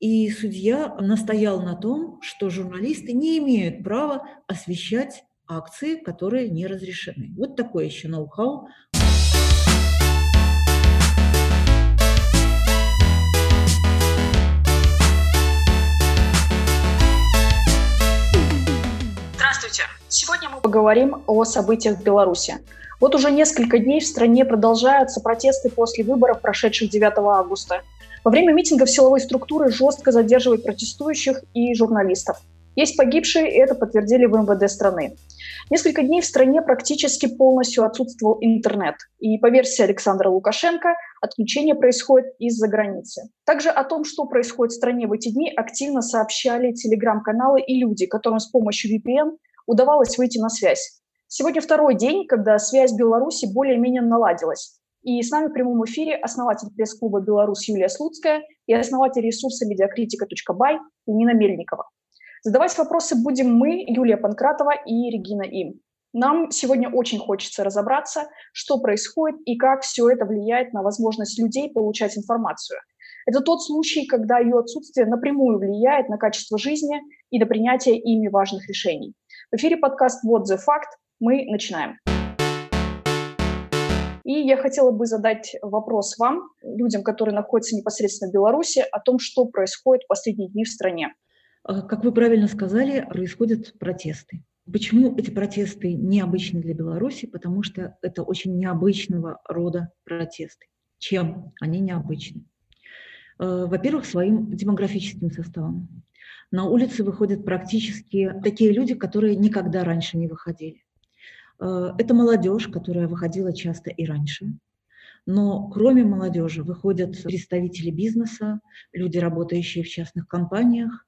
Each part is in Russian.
И судья настоял на том, что журналисты не имеют права освещать акции, которые не разрешены. Вот такое еще ноу-хау Сегодня мы поговорим о событиях в Беларуси. Вот уже несколько дней в стране продолжаются протесты после выборов, прошедших 9 августа. Во время митингов силовые структуры жестко задерживают протестующих и журналистов. Есть погибшие, и это подтвердили в МВД страны. Несколько дней в стране практически полностью отсутствовал интернет. И по версии Александра Лукашенко, отключение происходит из-за границы. Также о том, что происходит в стране в эти дни, активно сообщали телеграм-каналы и люди, которым с помощью VPN удавалось выйти на связь. Сегодня второй день, когда связь Беларуси более-менее наладилась. И с нами в прямом эфире основатель пресс-клуба «Беларусь» Юлия Слуцкая и основатель ресурса медиакритика.бай Нина Мельникова. Задавать вопросы будем мы, Юлия Панкратова и Регина Им. Нам сегодня очень хочется разобраться, что происходит и как все это влияет на возможность людей получать информацию. Это тот случай, когда ее отсутствие напрямую влияет на качество жизни и на принятие ими важных решений. В эфире подкаст «Вот the fact». Мы начинаем. И я хотела бы задать вопрос вам, людям, которые находятся непосредственно в Беларуси, о том, что происходит в последние дни в стране. А, как вы правильно сказали, происходят протесты. Почему эти протесты необычны для Беларуси? Потому что это очень необычного рода протесты. Чем они необычны? А, во-первых, своим демографическим составом на улицы выходят практически такие люди, которые никогда раньше не выходили. Э, это молодежь, которая выходила часто и раньше. Но кроме молодежи выходят представители бизнеса, люди, работающие в частных компаниях.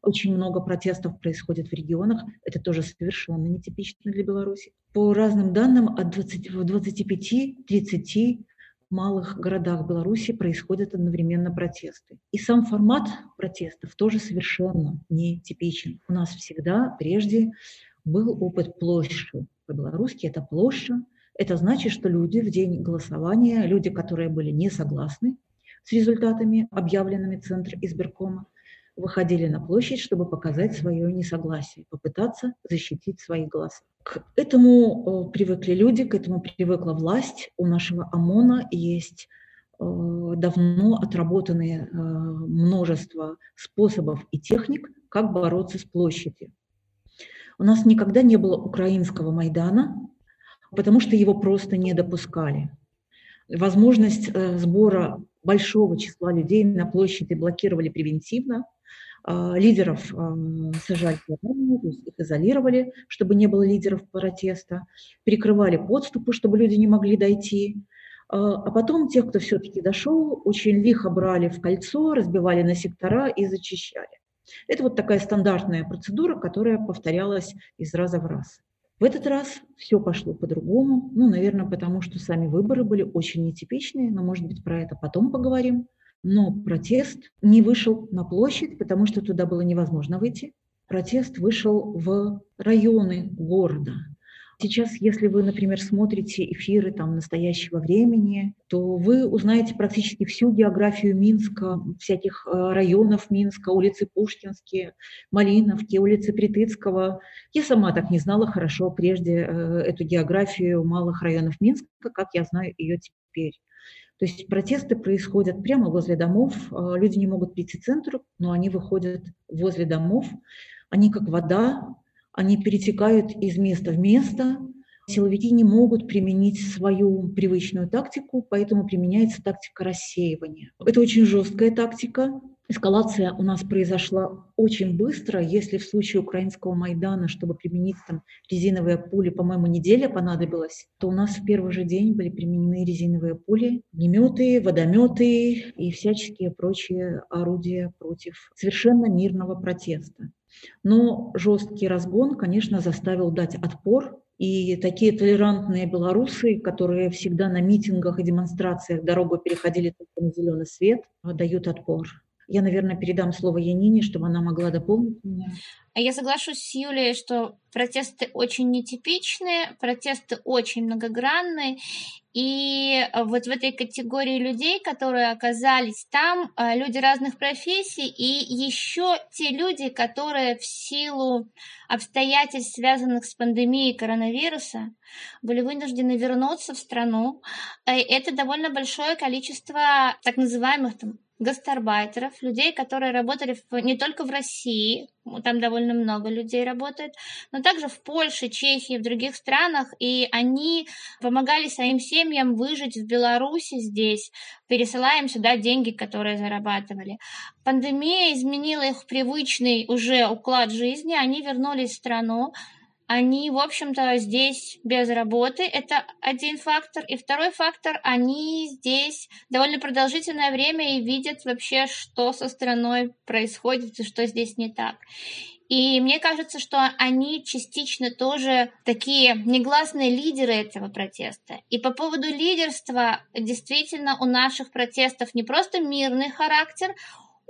Очень много протестов происходит в регионах. Это тоже совершенно нетипично для Беларуси. По разным данным, от 20, 25-30 малых городах Беларуси происходят одновременно протесты. И сам формат протестов тоже совершенно не типичен. У нас всегда прежде был опыт площади. По-белорусски это площадь. Это значит, что люди в день голосования, люди, которые были не согласны с результатами, объявленными Центр избиркома, выходили на площадь, чтобы показать свое несогласие, попытаться защитить свои голоса. К этому э, привыкли люди, к этому привыкла власть. У нашего ОМОНа есть э, давно отработанные э, множество способов и техник, как бороться с площадью. У нас никогда не было украинского Майдана, потому что его просто не допускали. Возможность сбора большого числа людей на площади блокировали превентивно, а, лидеров сажали то есть их изолировали, чтобы не было лидеров протеста, перекрывали подступы, чтобы люди не могли дойти. А, а потом тех, кто все-таки дошел, очень лихо брали в кольцо, разбивали на сектора и зачищали. Это вот такая стандартная процедура, которая повторялась из раза в раз. В этот раз все пошло по-другому. Ну, наверное, потому что сами выборы были очень нетипичные, но, может быть, про это потом поговорим но протест не вышел на площадь, потому что туда было невозможно выйти. Протест вышел в районы города. Сейчас, если вы, например, смотрите эфиры там, настоящего времени, то вы узнаете практически всю географию Минска, всяких э, районов Минска, улицы Пушкинские, Малиновки, улицы Притыцкого. Я сама так не знала хорошо прежде э, эту географию малых районов Минска, как я знаю ее теперь. То есть протесты происходят прямо возле домов, а, люди не могут прийти в центр, но они выходят возле домов, они как вода, они перетекают из места в место, Силовики не могут применить свою привычную тактику, поэтому применяется тактика рассеивания. Это очень жесткая тактика, Эскалация у нас произошла очень быстро. Если в случае украинского Майдана, чтобы применить там резиновые пули, по-моему, неделя понадобилась, то у нас в первый же день были применены резиновые пули, огнеметы, водометы и всяческие прочие орудия против совершенно мирного протеста. Но жесткий разгон, конечно, заставил дать отпор и такие толерантные белорусы, которые всегда на митингах и демонстрациях дорогу переходили только на зеленый свет, дают отпор. Я, наверное, передам слово Янине, чтобы она могла дополнить меня. А я соглашусь с Юлией, что протесты очень нетипичные, протесты очень многогранные, и вот в этой категории людей, которые оказались там, а, люди разных профессий, и еще те люди, которые в силу обстоятельств, связанных с пандемией коронавируса, были вынуждены вернуться в страну. Э, это довольно большое количество так называемых там, гастарбайтеров, людей, которые работали в, не только в России, там довольно много людей работает, но также в Польше, Чехии, в других странах, и они помогали своим семьям выжить в Беларуси здесь, пересылая им сюда деньги, которые зарабатывали. Пандемия изменила их привычный уже уклад жизни, они вернулись в страну, они, в общем-то, здесь без работы. Это один фактор. И второй фактор, они здесь довольно продолжительное время и видят вообще, что со страной происходит и что здесь не так. И мне кажется, что они частично тоже такие негласные лидеры этого протеста. И по поводу лидерства, действительно, у наших протестов не просто мирный характер,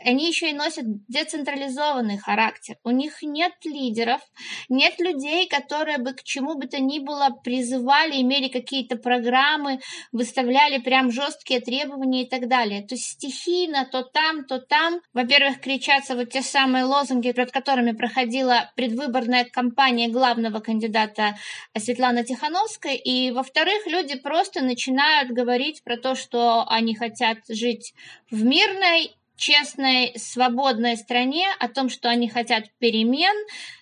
они еще и носят децентрализованный характер. У них нет лидеров, нет людей, которые бы к чему бы то ни было призывали, имели какие-то программы, выставляли прям жесткие требования и так далее. То есть стихийно то там, то там, во-первых, кричатся вот те самые лозунги, перед которыми проходила предвыборная кампания главного кандидата Светланы Тихановской, и, во-вторых, люди просто начинают говорить про то, что они хотят жить в мирной честной, свободной стране, о том, что они хотят перемен,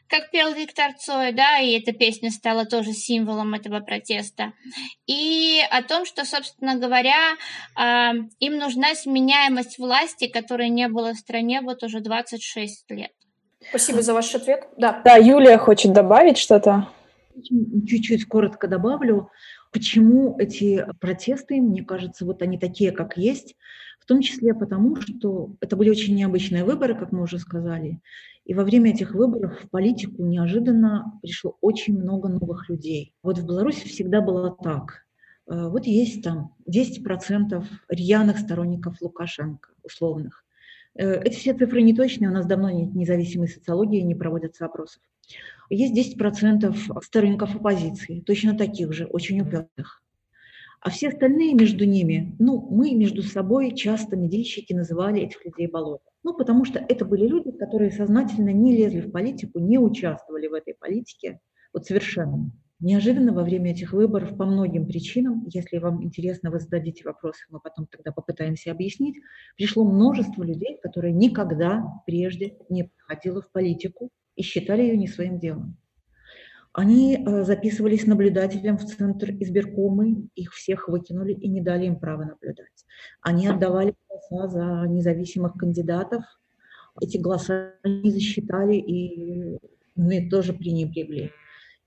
как пел Виктор Цой, да, и эта песня стала тоже символом этого протеста, и о том, что, собственно говоря, а, им нужна сменяемость власти, которой не было в стране вот уже 26 лет. Спасибо за ваш ответ. Да, да Юлия хочет добавить что-то. Чуть-чуть коротко добавлю. Почему эти протесты, мне кажется, вот они такие, как есть, в том числе потому, что это были очень необычные выборы, как мы уже сказали, и во время этих выборов в политику неожиданно пришло очень много новых людей. Вот в Беларуси всегда было так. Э, вот есть там 10% рьяных сторонников Лукашенко, условных. Э, эти все цифры не точные, у нас давно нет независимой социологии, не проводятся опросов. Есть 10% сторонников оппозиции, точно таких же, очень упертых. А все остальные между ними, ну, мы между собой часто медийщики называли этих людей болото. Ну, потому что это были люди, которые сознательно не лезли в политику, не участвовали в этой политике, вот совершенно. Неожиданно во время этих выборов по многим причинам, если вам интересно, вы зададите вопросы, мы потом тогда попытаемся объяснить, пришло множество людей, которые никогда прежде не приходили в политику и считали ее не своим делом. Они э, записывались наблюдателем в центр избиркомы, их всех выкинули и не дали им права наблюдать. Они отдавали голоса за независимых кандидатов, эти голоса не засчитали и мы тоже пренебрегли.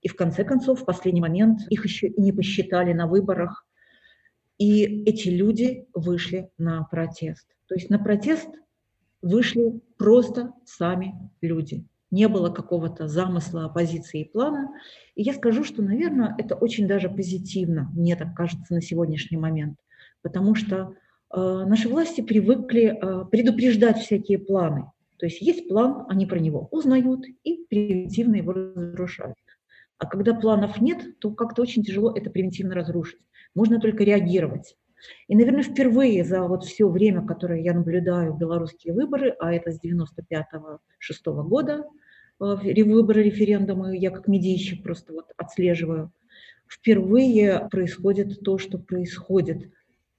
И в конце концов, в последний момент, их еще не посчитали на выборах, и эти люди вышли на протест. То есть на протест вышли просто сами люди не было какого-то замысла, оппозиции и плана. И я скажу, что, наверное, это очень даже позитивно, мне так кажется, на сегодняшний момент, потому что э, наши власти привыкли э, предупреждать всякие планы. То есть есть план, они про него узнают и превентивно его разрушают. А когда планов нет, то как-то очень тяжело это превентивно разрушить. Можно только реагировать. И, наверное, впервые за вот все время, которое я наблюдаю белорусские выборы, а это с 95-6 года, выборы референдумы, я как медийщик просто вот отслеживаю, впервые происходит то, что происходит.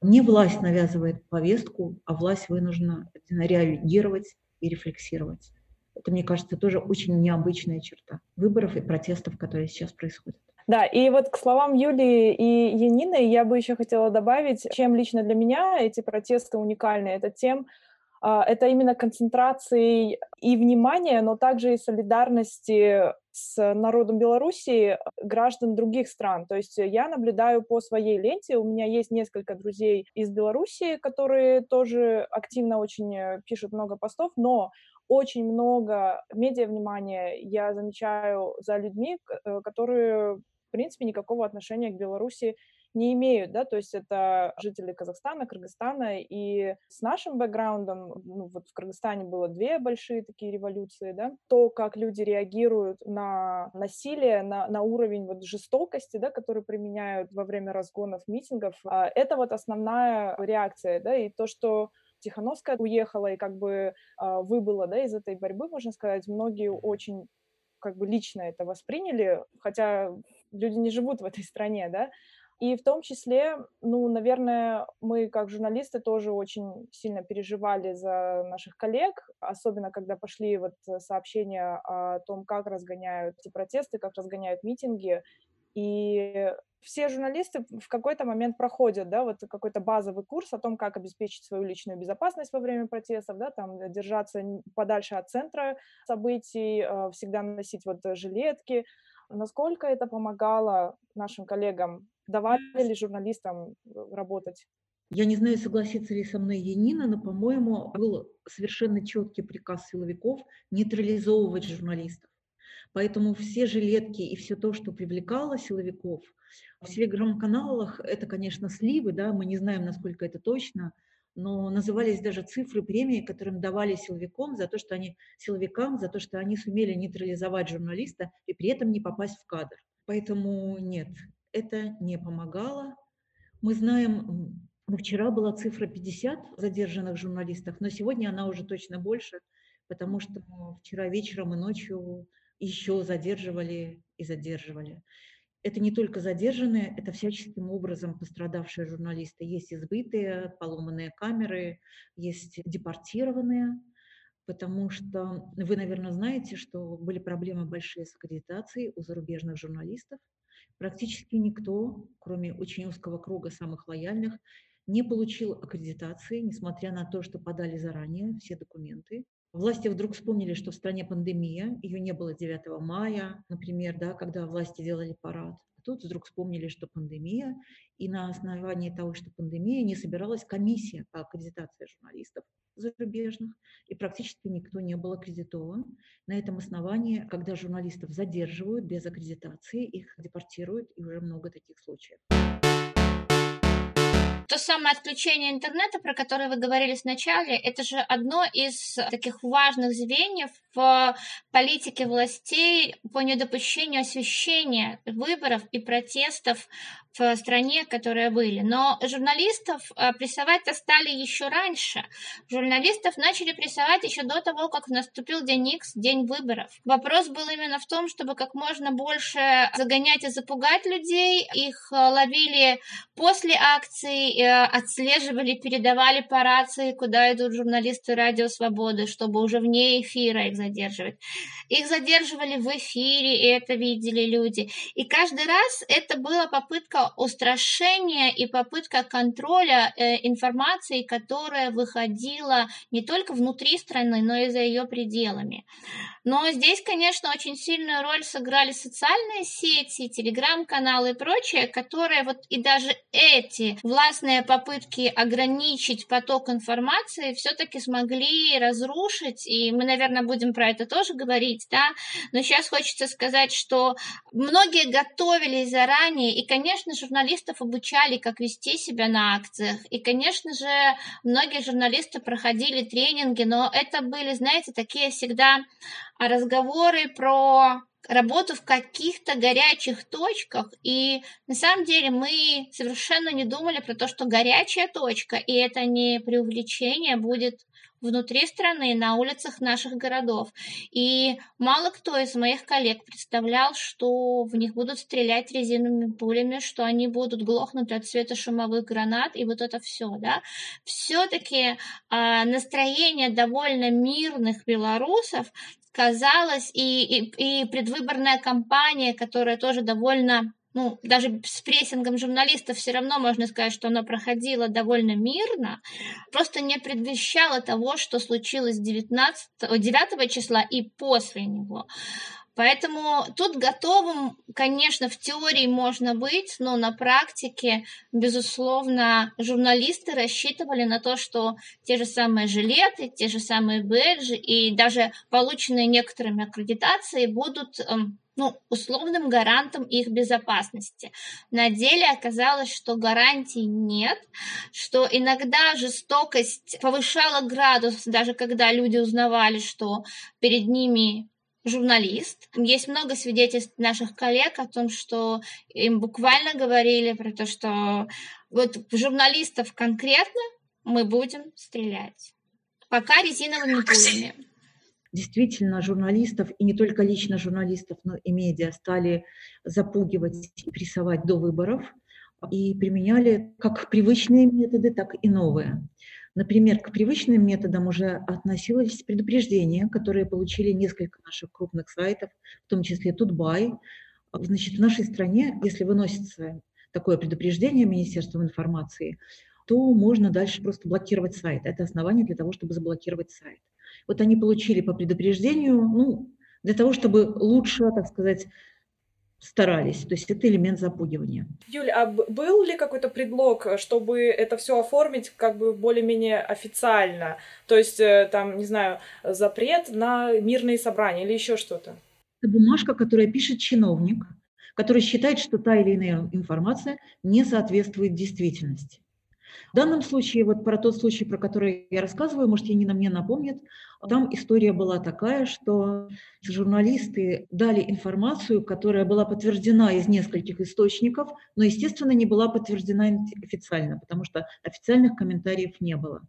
Не власть навязывает повестку, а власть вынуждена реагировать и рефлексировать. Это, мне кажется, тоже очень необычная черта выборов и протестов, которые сейчас происходят. Да, и вот к словам Юлии и Янины я бы еще хотела добавить, чем лично для меня эти протесты уникальны, это тем, это именно концентрацией и внимания, но также и солидарности с народом Беларуси граждан других стран. То есть я наблюдаю по своей ленте, у меня есть несколько друзей из Беларуси, которые тоже активно очень э, пишут много постов, но очень много медиа внимания я замечаю за людьми, э, которые в принципе, никакого отношения к Беларуси не имеют, да, то есть это жители Казахстана, Кыргызстана, и с нашим бэкграундом, ну, вот в Кыргызстане было две большие такие революции, да, то, как люди реагируют на насилие, на, на уровень вот жестокости, да, который применяют во время разгонов, митингов, а, это вот основная реакция, да, и то, что Тихановская уехала и как бы э, выбыла да, из этой борьбы, можно сказать, многие очень как бы лично это восприняли, хотя люди не живут в этой стране, да, и в том числе, ну, наверное, мы как журналисты тоже очень сильно переживали за наших коллег, особенно когда пошли вот сообщения о том, как разгоняют эти протесты, как разгоняют митинги. И все журналисты в какой-то момент проходят, да, вот какой-то базовый курс о том, как обеспечить свою личную безопасность во время протестов, да, там держаться подальше от центра событий, э, всегда носить вот жилетки. Насколько это помогало нашим коллегам? Давали ли журналистам э, работать? Я не знаю, согласится ли со мной Янина, но, по-моему, был совершенно четкий приказ силовиков нейтрализовывать журналистов. Поэтому все жилетки и все то, что привлекало силовиков, в телеграм-каналах это, конечно, сливы, да, мы не знаем, насколько это точно, но назывались даже цифры премии, которым давали силовикам за то, что они силовикам, за то, что они сумели нейтрализовать журналиста и при этом не попасть в кадр. Поэтому нет, это не помогало. Мы знаем, ну, вчера была цифра 50 задержанных журналистов, но сегодня она уже точно больше, потому что вчера вечером и ночью еще задерживали и задерживали. Это не только задержанные, это всяческим образом пострадавшие журналисты. Есть избытые, поломанные камеры, есть депортированные, потому что вы, наверное, знаете, что были проблемы большие с аккредитацией у зарубежных журналистов. Практически никто, кроме очень узкого круга самых лояльных, не получил аккредитации, несмотря на то, что подали заранее все документы. Власти вдруг вспомнили, что в стране пандемия, ее не было 9 мая, например, да, когда власти делали парад. А тут вдруг вспомнили, что пандемия, и на основании того, что пандемия, не собиралась комиссия по аккредитации журналистов зарубежных, и практически никто не был аккредитован. На этом основании, когда журналистов задерживают без аккредитации, их депортируют, и уже много таких случаев. То самое отключение интернета, про которое вы говорили сначала, это же одно из таких важных звеньев в политике властей по недопущению освещения выборов и протестов в стране, которые были. Но журналистов э, прессовать-то стали еще раньше. Журналистов начали прессовать еще до того, как наступил день X, день выборов. Вопрос был именно в том, чтобы как можно больше загонять и запугать людей. Их э, ловили после акции, э, отслеживали, передавали по рации, куда идут журналисты Радио Свободы, чтобы уже вне эфира их задерживать. Их задерживали в эфире, и это видели люди. И каждый раз это была попытка устрашения и попытка контроля э, информации, которая выходила не только внутри страны, но и за ее пределами. Но здесь, конечно, очень сильную роль сыграли социальные сети, телеграм-каналы и прочее, которые вот и даже эти властные попытки ограничить поток информации все-таки смогли разрушить, и мы, наверное, будем про это тоже говорить, да, но сейчас хочется сказать, что многие готовились заранее, и, конечно, журналистов обучали, как вести себя на акциях, и, конечно же, многие журналисты проходили тренинги, но это были, знаете, такие всегда разговоры про работу в каких-то горячих точках. И на самом деле мы совершенно не думали про то, что горячая точка, и это не преувеличение, будет внутри страны, на улицах наших городов. И мало кто из моих коллег представлял, что в них будут стрелять резиновыми пулями, что они будут глохнуть от светошумовых гранат, и вот это все, да. Все-таки э, настроение довольно мирных белорусов казалось, и, и, и предвыборная кампания, которая тоже довольно ну, даже с прессингом журналистов все равно можно сказать, что она проходила довольно мирно, просто не предвещала того, что случилось 19, 9 числа и после него. Поэтому тут готовым, конечно, в теории можно быть, но на практике, безусловно, журналисты рассчитывали на то, что те же самые жилеты, те же самые бэджи и даже полученные некоторыми аккредитации будут эм, ну, условным гарантом их безопасности. На деле оказалось, что гарантий нет, что иногда жестокость повышала градус, даже когда люди узнавали, что перед ними журналист. Есть много свидетельств наших коллег о том, что им буквально говорили про то, что вот журналистов конкретно мы будем стрелять. Пока резиновыми пулями. Действительно, журналистов, и не только лично журналистов, но и медиа стали запугивать и прессовать до выборов и применяли как привычные методы, так и новые. Например, к привычным методам уже относились предупреждения, которые получили несколько наших крупных сайтов, в том числе Тутбай. Значит, в нашей стране, если выносится такое предупреждение Министерством информации, то можно дальше просто блокировать сайт. Это основание для того, чтобы заблокировать сайт. Вот они получили по предупреждению, ну, для того, чтобы лучше, так сказать, старались. То есть это элемент запугивания. Юль, а был ли какой-то предлог, чтобы это все оформить как бы более-менее официально? То есть э, там, не знаю, запрет на мирные собрания или еще что-то? Это бумажка, которая пишет чиновник, который считает, что та или иная информация не соответствует действительности. В данном случае, вот про тот случай, про который я рассказываю, может, Янина мне напомнит, там история была такая, что журналисты дали информацию, которая была подтверждена из нескольких источников, но, естественно, не была подтверждена официально, потому что официальных комментариев не было.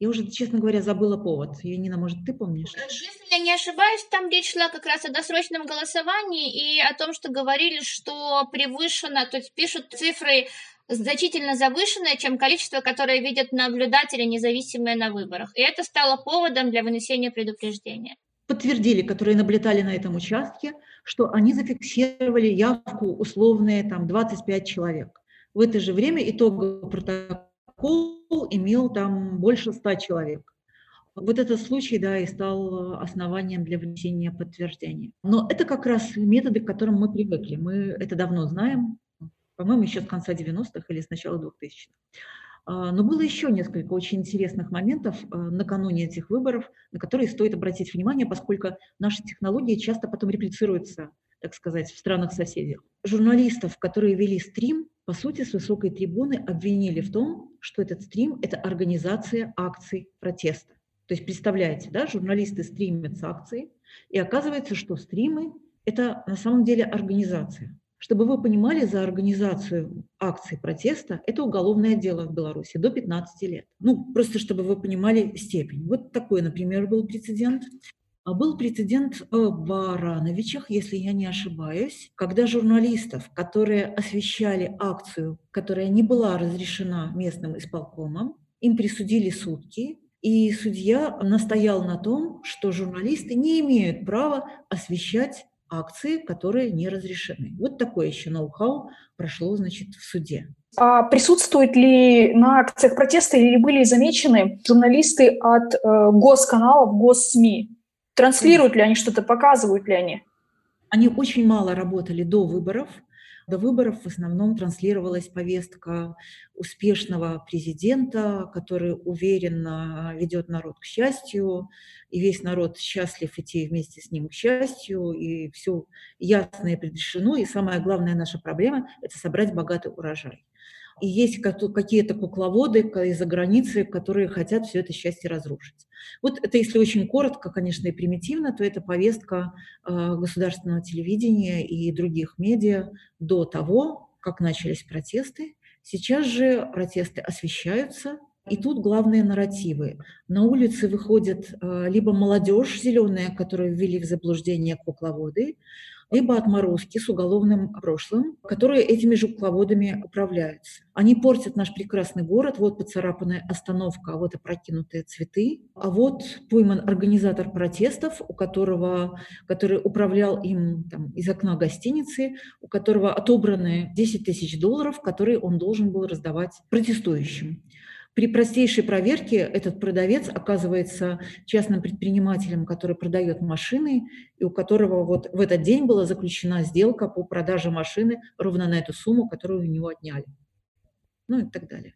Я уже, честно говоря, забыла повод. Янина, может, ты помнишь? Если я не ошибаюсь, там речь шла как раз о досрочном голосовании и о том, что говорили, что превышено, то есть пишут цифры значительно завышенное, чем количество, которое видят наблюдатели, независимые на выборах. И это стало поводом для вынесения предупреждения. Подтвердили, которые наблюдали на этом участке, что они зафиксировали явку условные там 25 человек. В это же время итоговый протокол имел там больше 100 человек. Вот этот случай, да, и стал основанием для внесения подтверждения. Но это как раз методы, к которым мы привыкли. Мы это давно знаем, по-моему, еще с конца 90-х или с начала 2000-х. А, но было еще несколько очень интересных моментов а, накануне этих выборов, на которые стоит обратить внимание, поскольку наши технологии часто потом реплицируются, так сказать, в странах соседей. Журналистов, которые вели стрим, по сути, с высокой трибуны обвинили в том, что этот стрим – это организация акций протеста. То есть, представляете, да, журналисты стримят с акцией, и оказывается, что стримы – это на самом деле организация. Чтобы вы понимали, за организацию акций протеста это уголовное дело в Беларуси до 15 лет. Ну, просто чтобы вы понимали степень. Вот такой, например, был прецедент. А был прецедент в Барановичах, если я не ошибаюсь, когда журналистов, которые освещали акцию, которая не была разрешена местным исполкомом, им присудили сутки, и судья настоял на том, что журналисты не имеют права освещать акции, которые не разрешены. Вот такое еще ноу-хау прошло, значит, в суде. А присутствуют ли на акциях протеста или были замечены журналисты от э, госканалов, госсми? Транслируют ли они что-то, показывают ли они? Они очень мало работали до выборов, до выборов в основном транслировалась повестка успешного президента, который уверенно ведет народ к счастью, и весь народ счастлив идти вместе с ним к счастью, и все ясно и предрешено. И самая главная наша проблема – это собрать богатый урожай. И есть какие-то кукловоды из-за границы, которые хотят все это счастье разрушить. Вот это, если очень коротко, конечно, и примитивно, то это повестка э, государственного телевидения и других медиа до того, как начались протесты. Сейчас же протесты освещаются, и тут главные нарративы. На улицы выходят э, либо молодежь зеленая, которую ввели в заблуждение кукловоды, либо отморозки с уголовным прошлым, которые этими же управляются. Они портят наш прекрасный город. Вот поцарапанная остановка, а вот опрокинутые цветы. А вот пойман организатор протестов, у которого, который управлял им там, из окна гостиницы, у которого отобраны 10 тысяч долларов, которые он должен был раздавать протестующим. При простейшей проверке этот продавец оказывается частным предпринимателем, который продает машины, и у которого вот в этот день была заключена сделка по продаже машины ровно на эту сумму, которую у него отняли. Ну и так далее.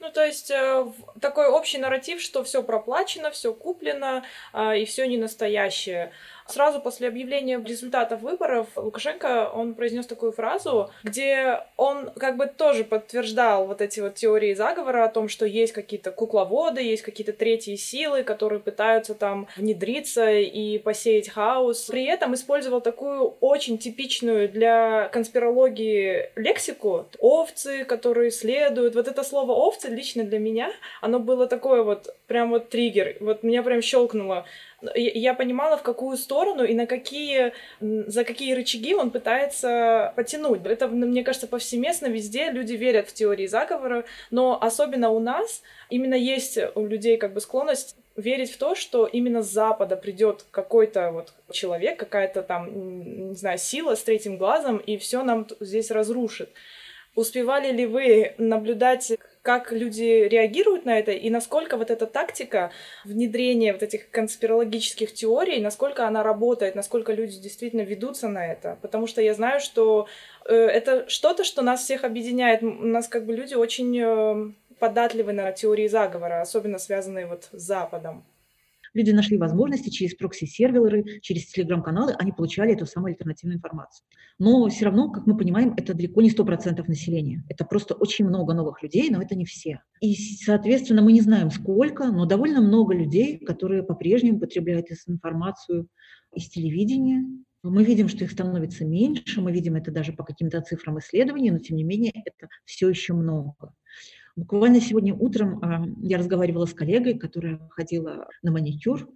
Ну, то есть э, такой общий нарратив, что все проплачено, все куплено э, и все не настоящее. Сразу после объявления результатов выборов Лукашенко, он произнес такую фразу, где он как бы тоже подтверждал вот эти вот теории заговора о том, что есть какие-то кукловоды, есть какие-то третьи силы, которые пытаются там внедриться и посеять хаос. При этом использовал такую очень типичную для конспирологии лексику. Овцы, которые следуют. Вот это слово овцы лично для меня, оно было такое вот, прям вот триггер. Вот меня прям щелкнуло я понимала, в какую сторону и на какие, за какие рычаги он пытается потянуть. Это, мне кажется, повсеместно везде люди верят в теории заговора, но особенно у нас именно есть у людей как бы склонность верить в то, что именно с Запада придет какой-то вот человек, какая-то там, не знаю, сила с третьим глазом, и все нам здесь разрушит. Успевали ли вы наблюдать как люди реагируют на это и насколько вот эта тактика внедрения вот этих конспирологических теорий, насколько она работает, насколько люди действительно ведутся на это. Потому что я знаю, что э, это что-то, что нас всех объединяет. У нас как бы люди очень э, податливы на теории заговора, особенно связанные вот с Западом. Люди нашли возможности через прокси-серверы, через телеграм-каналы, они получали эту самую альтернативную информацию. Но все равно, как мы понимаем, это далеко не 100% населения. Это просто очень много новых людей, но это не все. И, соответственно, мы не знаем сколько, но довольно много людей, которые по-прежнему потребляют информацию из телевидения, мы видим, что их становится меньше, мы видим это даже по каким-то цифрам исследований, но тем не менее это все еще много. Буквально сегодня утром я разговаривала с коллегой, которая ходила на маникюр,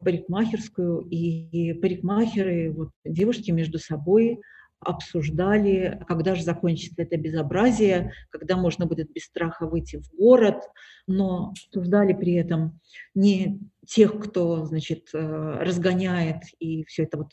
парикмахерскую, и парикмахеры, вот, девушки между собой обсуждали, когда же закончится это безобразие, когда можно будет без страха выйти в город, но обсуждали при этом не тех, кто, значит, э, разгоняет и все это вот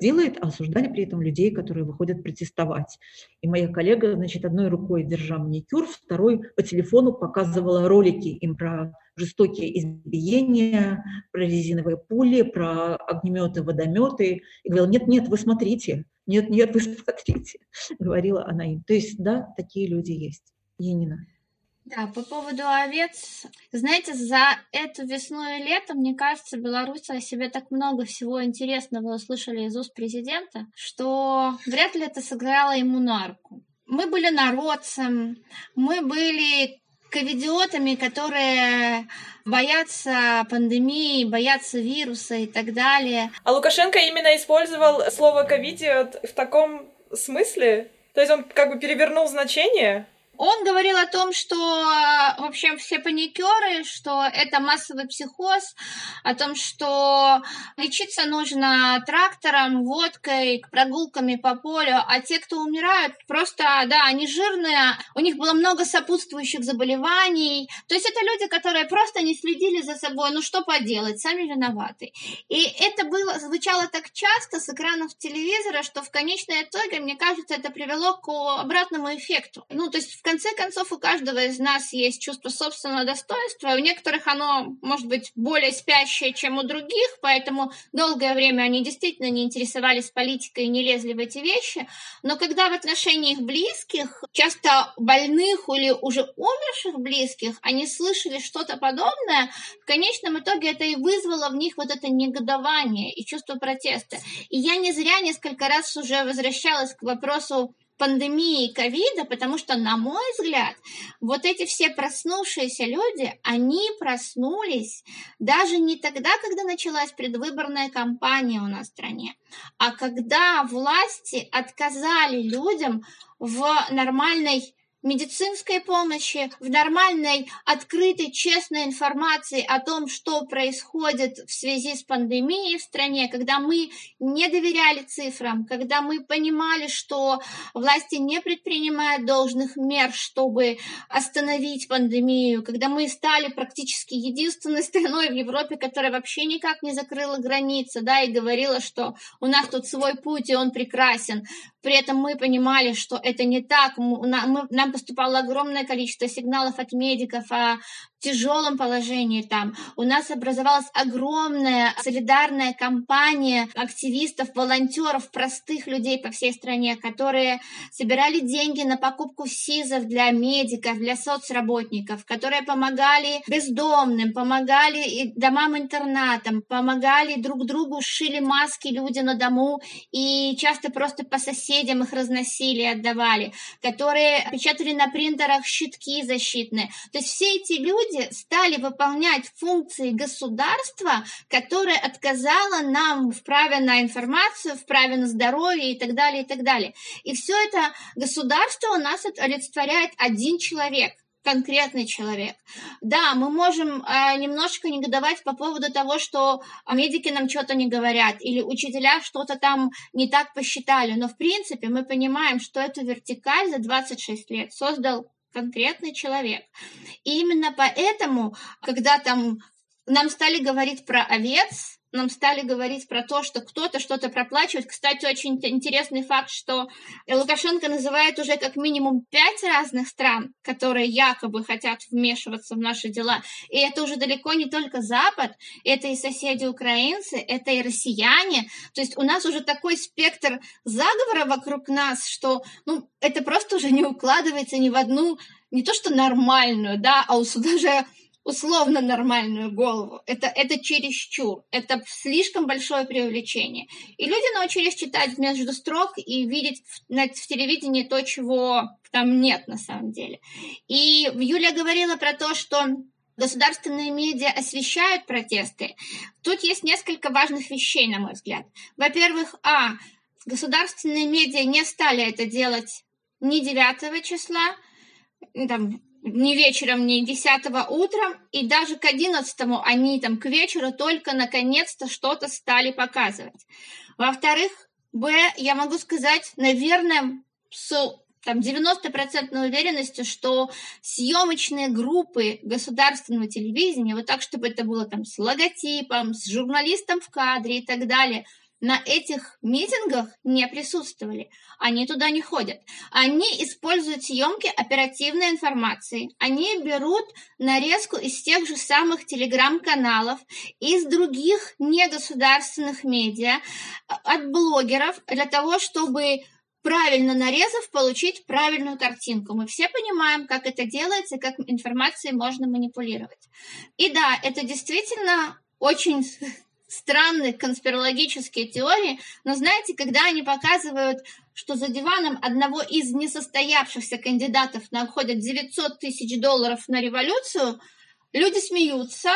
делает, а осуждали при этом людей, которые выходят протестовать. И моя коллега, значит, одной рукой держа маникюр, второй по телефону показывала ролики им про жестокие избиения, про резиновые пули, про огнеметы, водометы. И говорила, нет, нет, вы смотрите, нет, нет, вы смотрите, говорила она им. То есть, да, такие люди есть. Енина. Да, по поводу овец. Знаете, за эту весну и лето, мне кажется, белорусы о себе так много всего интересного услышали из уст президента, что вряд ли это сыграло ему на руку. Мы были народцем, мы были ковидиотами, которые боятся пандемии, боятся вируса и так далее. А Лукашенко именно использовал слово ковидиот в таком смысле? То есть он как бы перевернул значение? Он говорил о том, что, в общем, все паникеры, что это массовый психоз, о том, что лечиться нужно трактором, водкой, прогулками по полю, а те, кто умирают, просто, да, они жирные, у них было много сопутствующих заболеваний. То есть это люди, которые просто не следили за собой, ну что поделать, сами виноваты. И это было, звучало так часто с экранов телевизора, что в конечном итоге, мне кажется, это привело к обратному эффекту. Ну, то есть конце концов, у каждого из нас есть чувство собственного достоинства. У некоторых оно может быть более спящее, чем у других, поэтому долгое время они действительно не интересовались политикой и не лезли в эти вещи. Но когда в отношении их близких, часто больных или уже умерших близких, они слышали что-то подобное, в конечном итоге это и вызвало в них вот это негодование и чувство протеста. И я не зря несколько раз уже возвращалась к вопросу пандемии ковида, потому что, на мой взгляд, вот эти все проснувшиеся люди, они проснулись даже не тогда, когда началась предвыборная кампания у нас в стране, а когда власти отказали людям в нормальной медицинской помощи, в нормальной, открытой, честной информации о том, что происходит в связи с пандемией в стране, когда мы не доверяли цифрам, когда мы понимали, что власти не предпринимают должных мер, чтобы остановить пандемию, когда мы стали практически единственной страной в Европе, которая вообще никак не закрыла границы, да, и говорила, что у нас тут свой путь, и он прекрасен. При этом мы понимали, что это не так. Нам поступало огромное количество сигналов от медиков о тяжелом положении там. У нас образовалась огромная солидарная компания активистов, волонтеров, простых людей по всей стране, которые собирали деньги на покупку СИЗов для медиков, для соцработников, которые помогали бездомным, помогали домам-интернатам, помогали друг другу, шили маски люди на дому и часто просто по соседям их разносили, отдавали, которые печатали на принтерах щитки защитные. То есть все эти люди стали выполнять функции государства, которое отказало нам в праве на информацию, в праве на здоровье и так далее, и так далее. И все это государство у нас олицетворяет один человек – конкретный человек. Да, мы можем э, немножко негодовать по поводу того, что медики нам что-то не говорят, или учителя что-то там не так посчитали, но в принципе мы понимаем, что эту вертикаль за 26 лет создал конкретный человек. И именно поэтому, когда там нам стали говорить про овец, нам стали говорить про то, что кто-то что-то проплачивает. Кстати, очень интересный факт, что Лукашенко называет уже как минимум пять разных стран, которые якобы хотят вмешиваться в наши дела. И это уже далеко не только Запад, это и соседи украинцы, это и россияне. То есть у нас уже такой спектр заговора вокруг нас, что ну, это просто уже не укладывается ни в одну, не то что нормальную, да, а даже условно нормальную голову. Это, это чересчур, это слишком большое привлечение. И люди научились читать между строк и видеть в, в телевидении то, чего там нет на самом деле. И Юлия говорила про то, что государственные медиа освещают протесты. Тут есть несколько важных вещей, на мой взгляд. Во-первых, а, государственные медиа не стали это делать ни 9 числа, там, ни вечером, ни 10 утром, и даже к 11 они там к вечеру только наконец-то что-то стали показывать. Во-вторых, Б, я могу сказать, наверное, с там 90% уверенностью, что съемочные группы государственного телевидения, вот так, чтобы это было там с логотипом, с журналистом в кадре и так далее – на этих митингах не присутствовали. Они туда не ходят. Они используют съемки оперативной информации. Они берут нарезку из тех же самых телеграм-каналов, из других негосударственных медиа, от блогеров, для того, чтобы правильно нарезав, получить правильную картинку. Мы все понимаем, как это делается, как информацией можно манипулировать. И да, это действительно очень странные конспирологические теории, но знаете, когда они показывают, что за диваном одного из несостоявшихся кандидатов находят 900 тысяч долларов на революцию, люди смеются,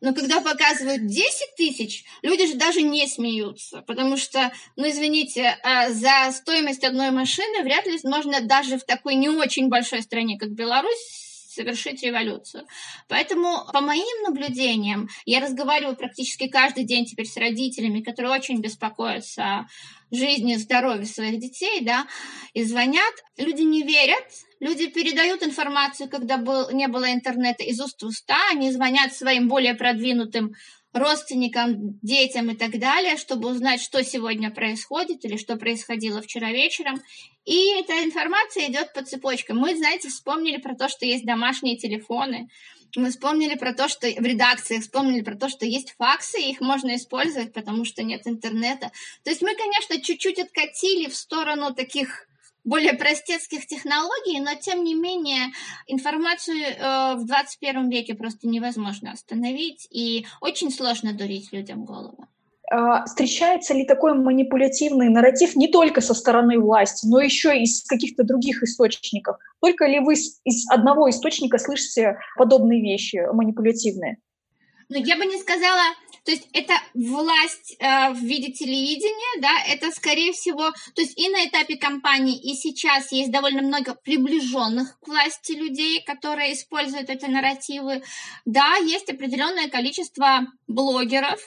но когда показывают 10 тысяч, люди же даже не смеются, потому что, ну извините, а за стоимость одной машины вряд ли можно даже в такой не очень большой стране, как Беларусь, совершить революцию. Поэтому, по моим наблюдениям, я разговариваю практически каждый день теперь с родителями, которые очень беспокоятся о жизни и здоровье своих детей, да, и звонят. Люди не верят, люди передают информацию, когда был, не было интернета из уст в уста, они звонят своим более продвинутым родственникам, детям и так далее, чтобы узнать, что сегодня происходит или что происходило вчера вечером. И эта информация идет по цепочкам. Мы, знаете, вспомнили про то, что есть домашние телефоны, мы вспомнили про то, что в редакциях вспомнили про то, что есть факсы, и их можно использовать, потому что нет интернета. То есть мы, конечно, чуть-чуть откатили в сторону таких более простецких технологий, но тем не менее информацию э, в 21 веке просто невозможно остановить, и очень сложно дурить людям голову. А, встречается ли такой манипулятивный нарратив не только со стороны власти, но еще и из каких-то других источников? Только ли вы из одного источника слышите подобные вещи манипулятивные? Ну, я бы не сказала, то есть это власть э, в виде телевидения, да, это скорее всего, то есть и на этапе кампании, и сейчас есть довольно много приближенных к власти людей, которые используют эти нарративы. Да, есть определенное количество блогеров,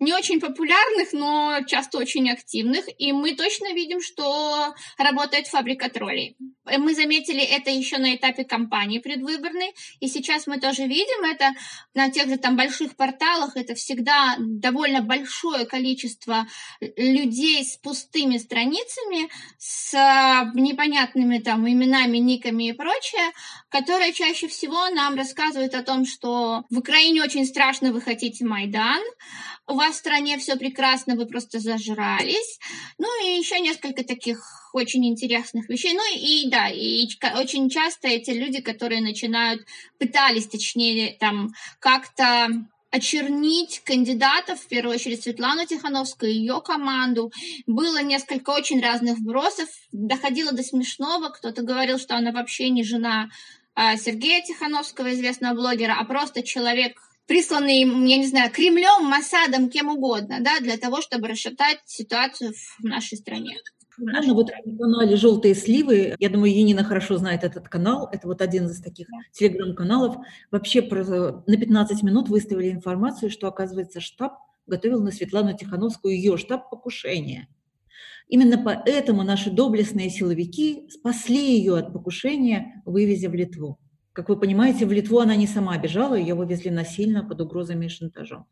не очень популярных, но часто очень активных, и мы точно видим, что работает фабрика троллей. Мы заметили это еще на этапе кампании предвыборной, и сейчас мы тоже видим это на тех же там больших порталах, это всегда довольно большое количество людей с пустыми страницами, с непонятными там именами, никами и прочее, которые чаще всего нам рассказывают о том, что в Украине очень страшно, вы хотите Майдан, у вас в стране все прекрасно, вы просто зажрались. Ну и еще несколько таких очень интересных вещей. Ну и да, и очень часто эти люди, которые начинают, пытались, точнее, там как-то очернить кандидатов, в первую очередь Светлану Тихановскую и ее команду. Было несколько очень разных вбросов, доходило до смешного. Кто-то говорил, что она вообще не жена а, Сергея Тихановского, известного блогера, а просто человек, присланный, я не знаю, Кремлем, Масадом, кем угодно, да, для того, чтобы расшатать ситуацию в нашей стране. Ну, вот на канале «Желтые сливы», я думаю, Енина хорошо знает этот канал, это вот один из таких телеграм-каналов, вообще про, на 15 минут выставили информацию, что, оказывается, штаб готовил на Светлану Тихановскую ее штаб покушения. Именно поэтому наши доблестные силовики спасли ее от покушения, вывезя в Литву. Как вы понимаете, в Литву она не сама бежала, ее вывезли насильно под угрозами и шантажом.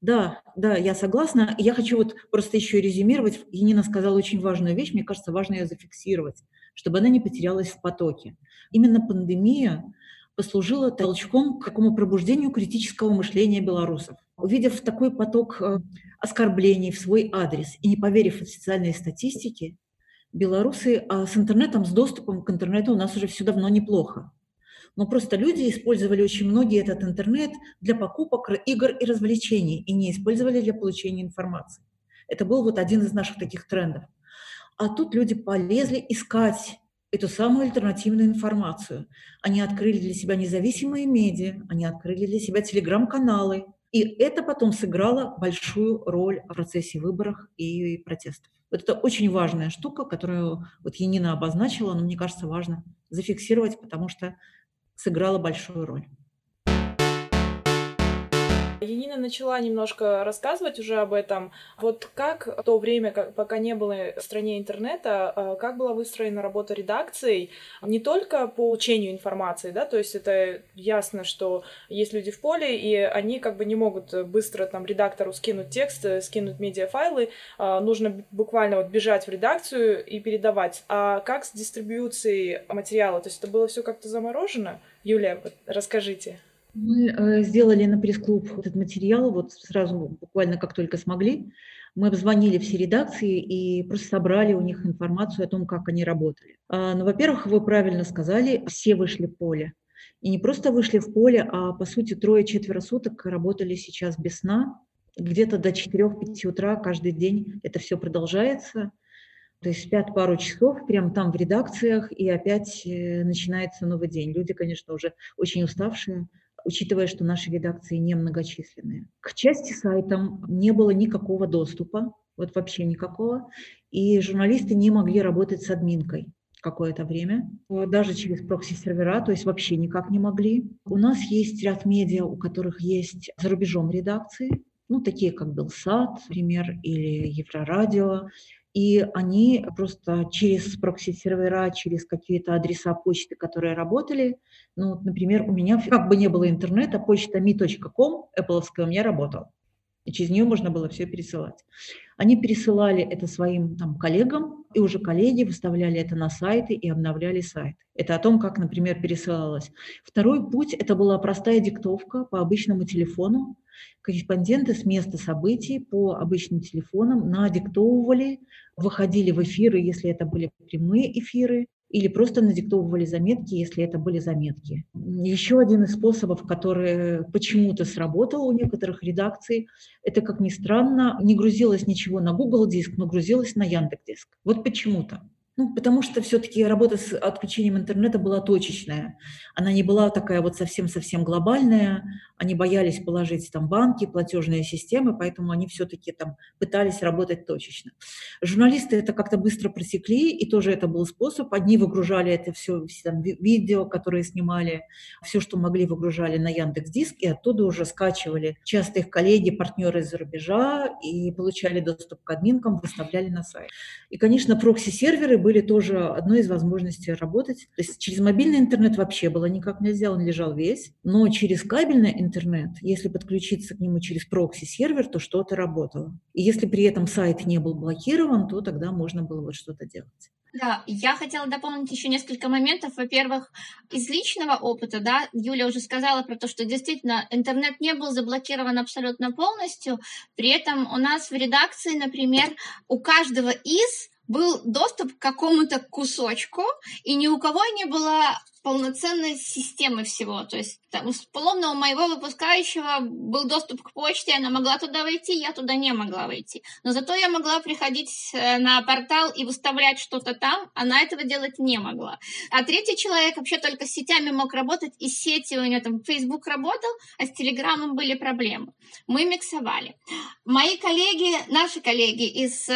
Да, да, я согласна. Я хочу вот просто еще резюмировать. Енина сказала очень важную вещь, мне кажется, важно ее зафиксировать, чтобы она не потерялась в потоке. Именно пандемия послужила толчком к такому пробуждению критического мышления белорусов. Увидев такой поток э, оскорблений в свой адрес и не поверив официальной статистике, белорусы а с интернетом, с доступом к интернету у нас уже все давно неплохо. Но просто люди использовали очень многие этот интернет для покупок, игр и развлечений, и не использовали для получения информации. Это был вот один из наших таких трендов. А тут люди полезли искать эту самую альтернативную информацию. Они открыли для себя независимые медиа, они открыли для себя телеграм-каналы. И это потом сыграло большую роль в процессе выборов и протестов. Вот это очень важная штука, которую вот Енина обозначила, но мне кажется важно зафиксировать, потому что сыграла большую роль. Янина начала немножко рассказывать уже об этом. Вот как в то время, пока не было в стране интернета, а, как была выстроена работа редакций не только по получению информации, да, то есть это ясно, что есть люди в поле, и они как бы не могут быстро там редактору скинуть текст, скинуть медиафайлы, а, нужно буквально вот бежать в редакцию и передавать. А как с дистрибьюцией материала? То есть это было все как-то заморожено? Юлия, расскажите. Мы э, сделали на пресс-клуб этот материал, вот сразу, буквально как только смогли. Мы обзвонили все редакции и просто собрали у них информацию о том, как они работали. А, ну, во-первых, вы правильно сказали, все вышли в поле. И не просто вышли в поле, а по сути трое-четверо суток работали сейчас без сна. Где-то до 4-5 утра каждый день это все продолжается. То есть спят пару часов прямо там в редакциях, и опять э, начинается новый день. Люди, конечно, уже очень уставшие, учитывая, что наши редакции немногочисленные. К части сайтам не было никакого доступа, вот вообще никакого, и журналисты не могли работать с админкой какое-то время, даже через прокси-сервера, то есть вообще никак не могли. У нас есть ряд медиа, у которых есть за рубежом редакции, ну, такие как Белсат, например, или Еврорадио, и они просто через прокси-сервера, через какие-то адреса почты, которые работали, ну, например, у меня, как бы не было интернета, почта mi.com, Apple у меня работала. И через нее можно было все пересылать. Они пересылали это своим там, коллегам, и уже коллеги выставляли это на сайты и обновляли сайт. Это о том, как, например, пересылалось. Второй путь – это была простая диктовка по обычному телефону. Корреспонденты с места событий по обычным телефонам надиктовывали, выходили в эфиры, если это были прямые эфиры, или просто надиктовывали заметки, если это были заметки. Еще один из способов, который почему-то сработал у некоторых редакций, это, как ни странно, не грузилось ничего на Google диск, но грузилось на Яндекс диск. Вот почему-то. Ну, потому что все-таки работа с отключением интернета была точечная. Она не была такая вот совсем-совсем глобальная. Они боялись положить там банки, платежные системы, поэтому они все-таки там пытались работать точечно. Журналисты это как-то быстро просекли, и тоже это был способ. Одни выгружали это все, все там, видео, которые снимали, все, что могли, выгружали на Яндекс Диск, и оттуда уже скачивали. Часто их коллеги, партнеры из-за рубежа, и получали доступ к админкам, выставляли на сайт. И, конечно, прокси-серверы были тоже одной из возможностей работать. То есть через мобильный интернет вообще было никак нельзя, он лежал весь. Но через кабельный интернет, если подключиться к нему через прокси-сервер, то что-то работало. И если при этом сайт не был блокирован, то тогда можно было вот что-то делать. Да, я хотела дополнить еще несколько моментов. Во-первых, из личного опыта, да, Юля уже сказала про то, что действительно интернет не был заблокирован абсолютно полностью. При этом у нас в редакции, например, у каждого из был доступ к какому-то кусочку, и ни у кого не было полноценной системы всего. То есть там, у поломного моего выпускающего был доступ к почте, она могла туда войти, я туда не могла войти. Но зато я могла приходить э, на портал и выставлять что-то там, она этого делать не могла. А третий человек вообще только с сетями мог работать, и сети у него там Facebook работал, а с Телеграмом были проблемы. Мы миксовали. Мои коллеги, наши коллеги из э,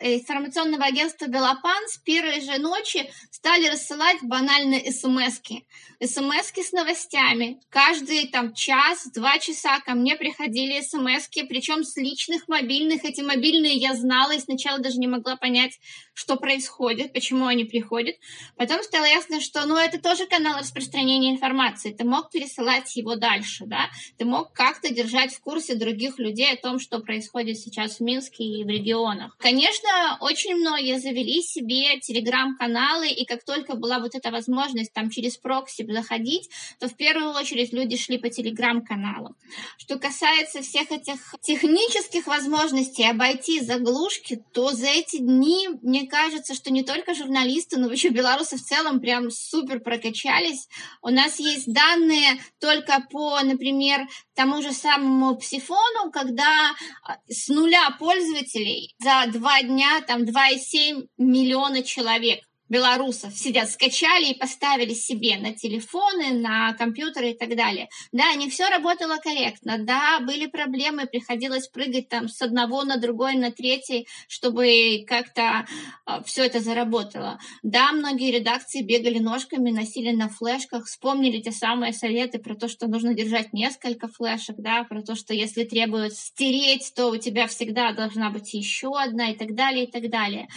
информационного агентства «Белопан» с первой же ночи стали рассылать банальные смс смс-ки. смс с новостями. Каждый там час-два часа ко мне приходили смс причем с личных мобильных. Эти мобильные я знала и сначала даже не могла понять, что происходит, почему они приходят. Потом стало ясно, что ну, это тоже канал распространения информации. Ты мог пересылать его дальше, да? Ты мог как-то держать в курсе других людей о том, что происходит сейчас в Минске и в регионах. Конечно, очень многие завели себе телеграм-каналы, и как только была вот эта возможность там через прокси заходить, то в первую очередь люди шли по телеграм-каналам. Что касается всех этих технических возможностей обойти заглушки, то за эти дни, мне кажется, что не только журналисты, но вообще белорусы в целом прям супер прокачались. У нас есть данные только по, например, тому же самому псифону, когда а, с нуля пользователей за два дня там 2,7 миллиона человек белорусов сидят, скачали и поставили себе на телефоны, на компьютеры и так далее. Да, не все работало корректно, да, были проблемы, приходилось прыгать там с одного на другой, на третий, чтобы как-то а, все это заработало. Да, многие редакции бегали ножками, носили на флешках, вспомнили те самые советы про то, что нужно держать несколько флешек, да, про то, что если требуется стереть, то у тебя всегда должна быть еще одна и так далее, и так далее.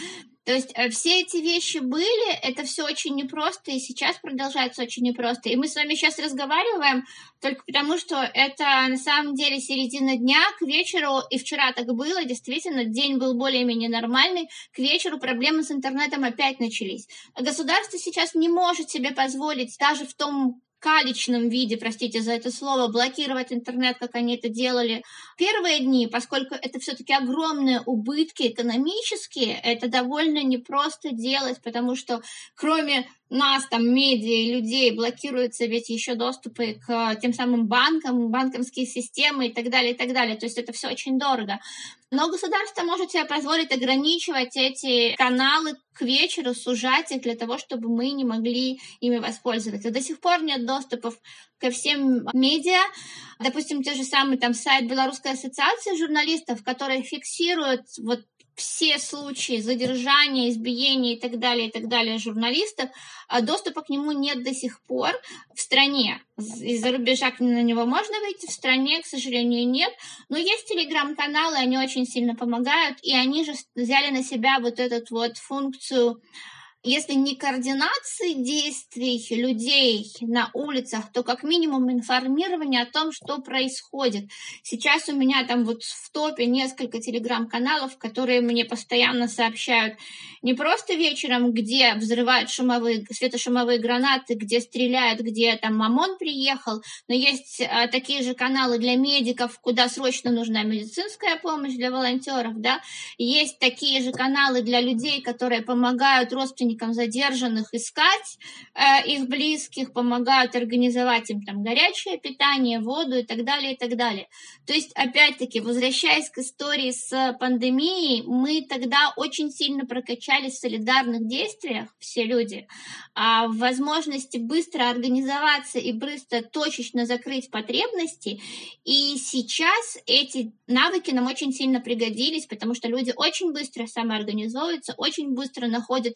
То есть э, все эти вещи были, это все очень непросто, и сейчас продолжается очень непросто. И мы с вами сейчас разговариваем только потому, что это на самом деле середина дня, к вечеру, и вчера так было, действительно, день был более-менее нормальный, к вечеру проблемы с интернетом опять начались. Государство сейчас не может себе позволить даже в том каличном виде, простите за это слово, блокировать интернет, как они это делали. Первые дни, поскольку это все-таки огромные убытки экономические, это довольно непросто делать, потому что кроме нас, там, медиа и людей блокируются ведь еще доступы к тем самым банкам, банковские системы и так далее, и так далее. То есть это все очень дорого. Но государство может себе позволить ограничивать эти каналы к вечеру, сужать их для того, чтобы мы не могли ими воспользоваться. До сих пор нет доступов ко всем медиа. Допустим, те же самые там сайт Белорусской ассоциации журналистов, которые фиксируют вот все случаи задержания, избиения и так далее, и так далее журналистов, а доступа к нему нет до сих пор в стране. Из-за рубежа на него можно выйти, в стране, к сожалению, нет. Но есть телеграм-каналы, они очень сильно помогают, и они же взяли на себя вот эту вот функцию если не координации действий людей на улицах, то как минимум информирование о том, что происходит. Сейчас у меня там вот в топе несколько телеграм-каналов, которые мне постоянно сообщают не просто вечером, где взрывают шумовые, светошумовые гранаты, где стреляют, где там МАМОН приехал, но есть а, такие же каналы для медиков, куда срочно нужна медицинская помощь для волонтеров, да, есть такие же каналы для людей, которые помогают родственникам родственникам задержанных искать э, их близких, помогают организовать им там горячее питание, воду и так далее, и так далее. То есть, опять-таки, возвращаясь к истории с пандемией, мы тогда очень сильно прокачались в солидарных действиях, все люди, а в возможности быстро организоваться и быстро точечно закрыть потребности. И сейчас эти навыки нам очень сильно пригодились, потому что люди очень быстро самоорганизуются, очень быстро находят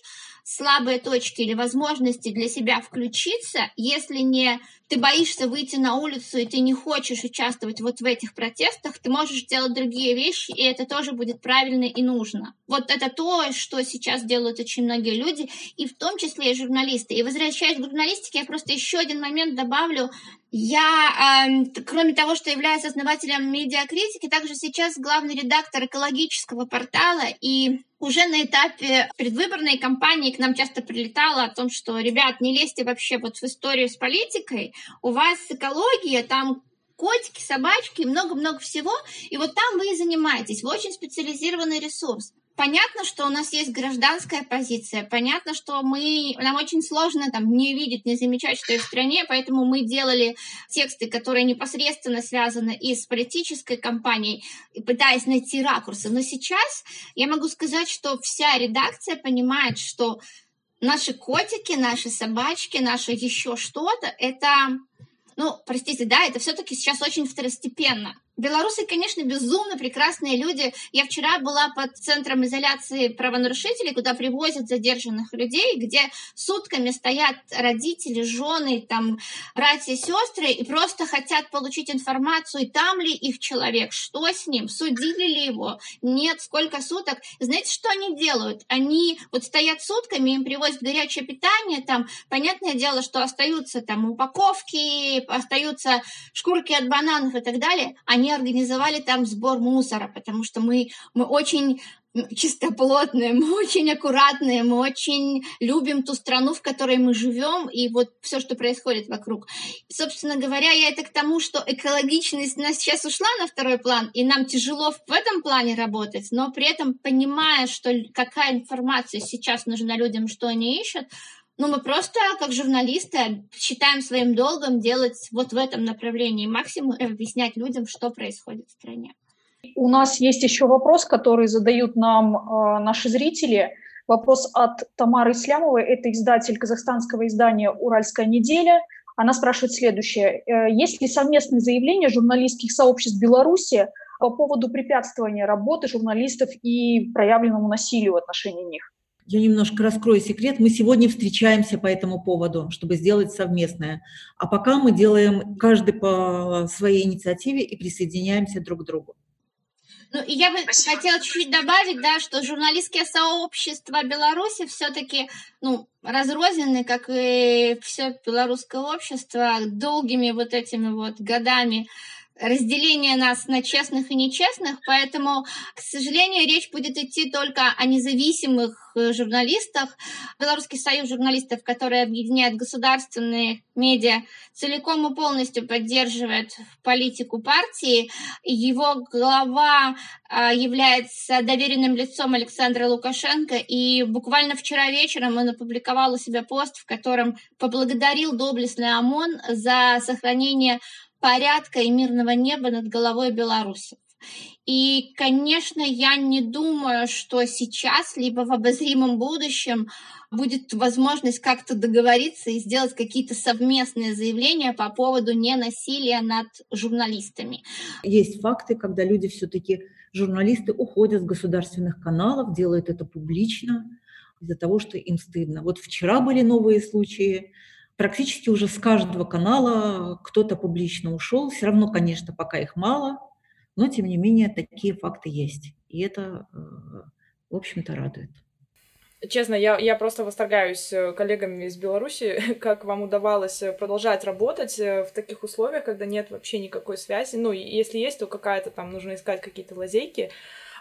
слабые точки или возможности для себя включиться, если не ты боишься выйти на улицу и ты не хочешь участвовать вот в этих протестах, ты можешь делать другие вещи, и это тоже будет правильно и нужно. Вот это то, что сейчас делают очень многие люди, и в том числе и журналисты. И возвращаясь к журналистике, я просто еще один момент добавлю. Я, э, кроме того, что являюсь основателем медиакритики, также сейчас главный редактор экологического портала, и уже на этапе предвыборной кампании к нам часто прилетало о том, что, ребят, не лезьте вообще вот в историю с политикой, у вас экология, там котики, собачки, много-много всего, и вот там вы и занимаетесь, вы очень специализированный ресурс. Понятно, что у нас есть гражданская позиция, понятно, что мы, нам очень сложно там не видеть, не замечать, что и в стране, поэтому мы делали тексты, которые непосредственно связаны и с политической кампанией, пытаясь найти ракурсы. Но сейчас я могу сказать, что вся редакция понимает, что наши котики, наши собачки, наше еще что-то, это ну, простите, да, это все-таки сейчас очень второстепенно. Белорусы, конечно, безумно прекрасные люди. Я вчера была под центром изоляции правонарушителей, куда привозят задержанных людей, где сутками стоят родители, жены, там, братья, сестры, и просто хотят получить информацию, там ли их человек, что с ним, судили ли его, нет, сколько суток. Знаете, что они делают? Они вот стоят сутками, им привозят горячее питание, там, понятное дело, что остаются там упаковки, остаются шкурки от бананов и так далее. Они они организовали там сбор мусора, потому что мы, мы очень чистоплотные, мы очень аккуратные, мы очень любим ту страну, в которой мы живем, и вот все, что происходит вокруг. Собственно говоря, я это к тому, что экологичность у нас сейчас ушла на второй план, и нам тяжело в этом плане работать, но при этом понимая, что какая информация сейчас нужна людям, что они ищут, ну, мы просто, как журналисты, считаем своим долгом делать вот в этом направлении максимум и объяснять людям, что происходит в стране. У нас есть еще вопрос, который задают нам э, наши зрители. Вопрос от Тамары Ислямовой, это издатель казахстанского издания «Уральская неделя». Она спрашивает следующее. Э, есть ли совместные заявления журналистских сообществ Беларуси по поводу препятствования работы журналистов и проявленному насилию в отношении них? Я немножко раскрою секрет. Мы сегодня встречаемся по этому поводу, чтобы сделать совместное. А пока мы делаем каждый по своей инициативе и присоединяемся друг к другу. Ну, и я бы Спасибо. хотела чуть-чуть добавить, да, что журналистские сообщества Беларуси все-таки, ну, разрознены, как и все белорусское общество, долгими вот этими вот годами разделение нас на честных и нечестных, поэтому, к сожалению, речь будет идти только о независимых э, журналистах. Белорусский союз журналистов, который объединяет государственные медиа, целиком и полностью поддерживает политику партии. Его глава а, является доверенным лицом Александра Лукашенко, и буквально вчера вечером он опубликовал у себя пост, в котором поблагодарил доблестный ОМОН за сохранение порядка и мирного неба над головой белорусов. И, конечно, я не думаю, что сейчас, либо в обозримом будущем будет возможность как-то договориться и сделать какие-то совместные заявления по поводу ненасилия над журналистами. Есть факты, когда люди все-таки, журналисты уходят с государственных каналов, делают это публично из-за того, что им стыдно. Вот вчера были новые случаи, практически уже с каждого канала кто-то публично ушел. Все равно, конечно, пока их мало, но тем не менее такие факты есть. И это, э, в общем-то, радует. Честно, я, я просто восторгаюсь э, коллегами из Беларуси, как вам удавалось э, продолжать работать в таких условиях, когда нет вообще никакой связи. Ну, если есть, то какая-то там нужно искать какие-то лазейки.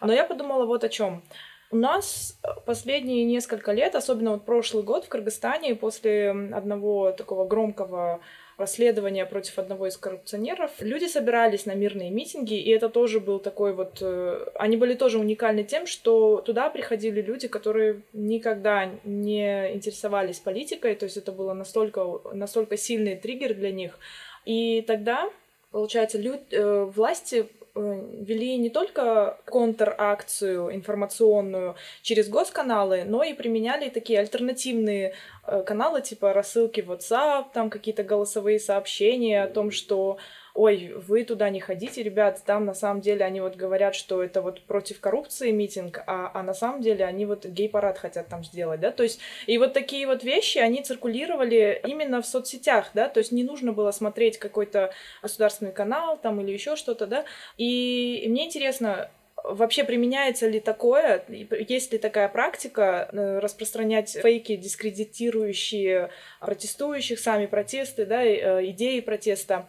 Но я подумала вот о чем. У нас э, последние несколько лет, особенно вот прошлый год в Кыргызстане, после одного такого громкого расследования против одного из коррупционеров. Люди собирались на мирные митинги, и это тоже был такой вот... Э, они были тоже уникальны тем, что туда приходили люди, которые никогда не интересовались политикой, то есть это было настолько, настолько сильный триггер для них. И тогда, получается, люд, э, власти вели не только контракцию информационную через госканалы, но и применяли такие альтернативные э, каналы, типа рассылки в WhatsApp, там какие-то голосовые сообщения о том, что ой, вы туда не ходите, ребят, там на самом деле они вот говорят, что это вот против коррупции митинг, а, а на самом деле они вот гей-парад хотят там сделать, да, то есть и вот такие вот вещи, они циркулировали именно в соцсетях, да, то есть не нужно было смотреть какой-то государственный канал там или еще что-то, да, и мне интересно, вообще применяется ли такое, есть ли такая практика э, распространять фейки, дискредитирующие протестующих, сами протесты, да, э, идеи протеста,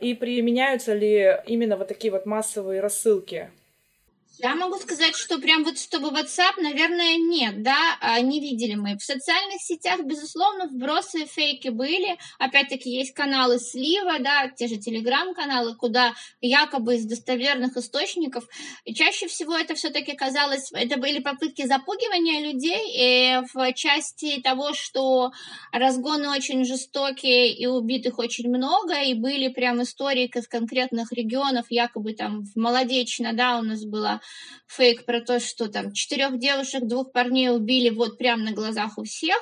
и применяются ли именно вот такие вот массовые рассылки? Я могу сказать, что прям вот чтобы WhatsApp, наверное, нет, да, а, не видели мы. В социальных сетях, безусловно, вбросы фейки были. Опять-таки есть каналы слива, да, те же телеграм-каналы, куда якобы из достоверных источников. И чаще всего это все-таки казалось, это были попытки запугивания людей в части того, что разгоны очень жестокие и убитых очень много, и были прям истории из конкретных регионов, якобы там в Молодечно, да, у нас была фейк про то, что там четырех девушек, двух парней убили вот прямо на глазах у всех.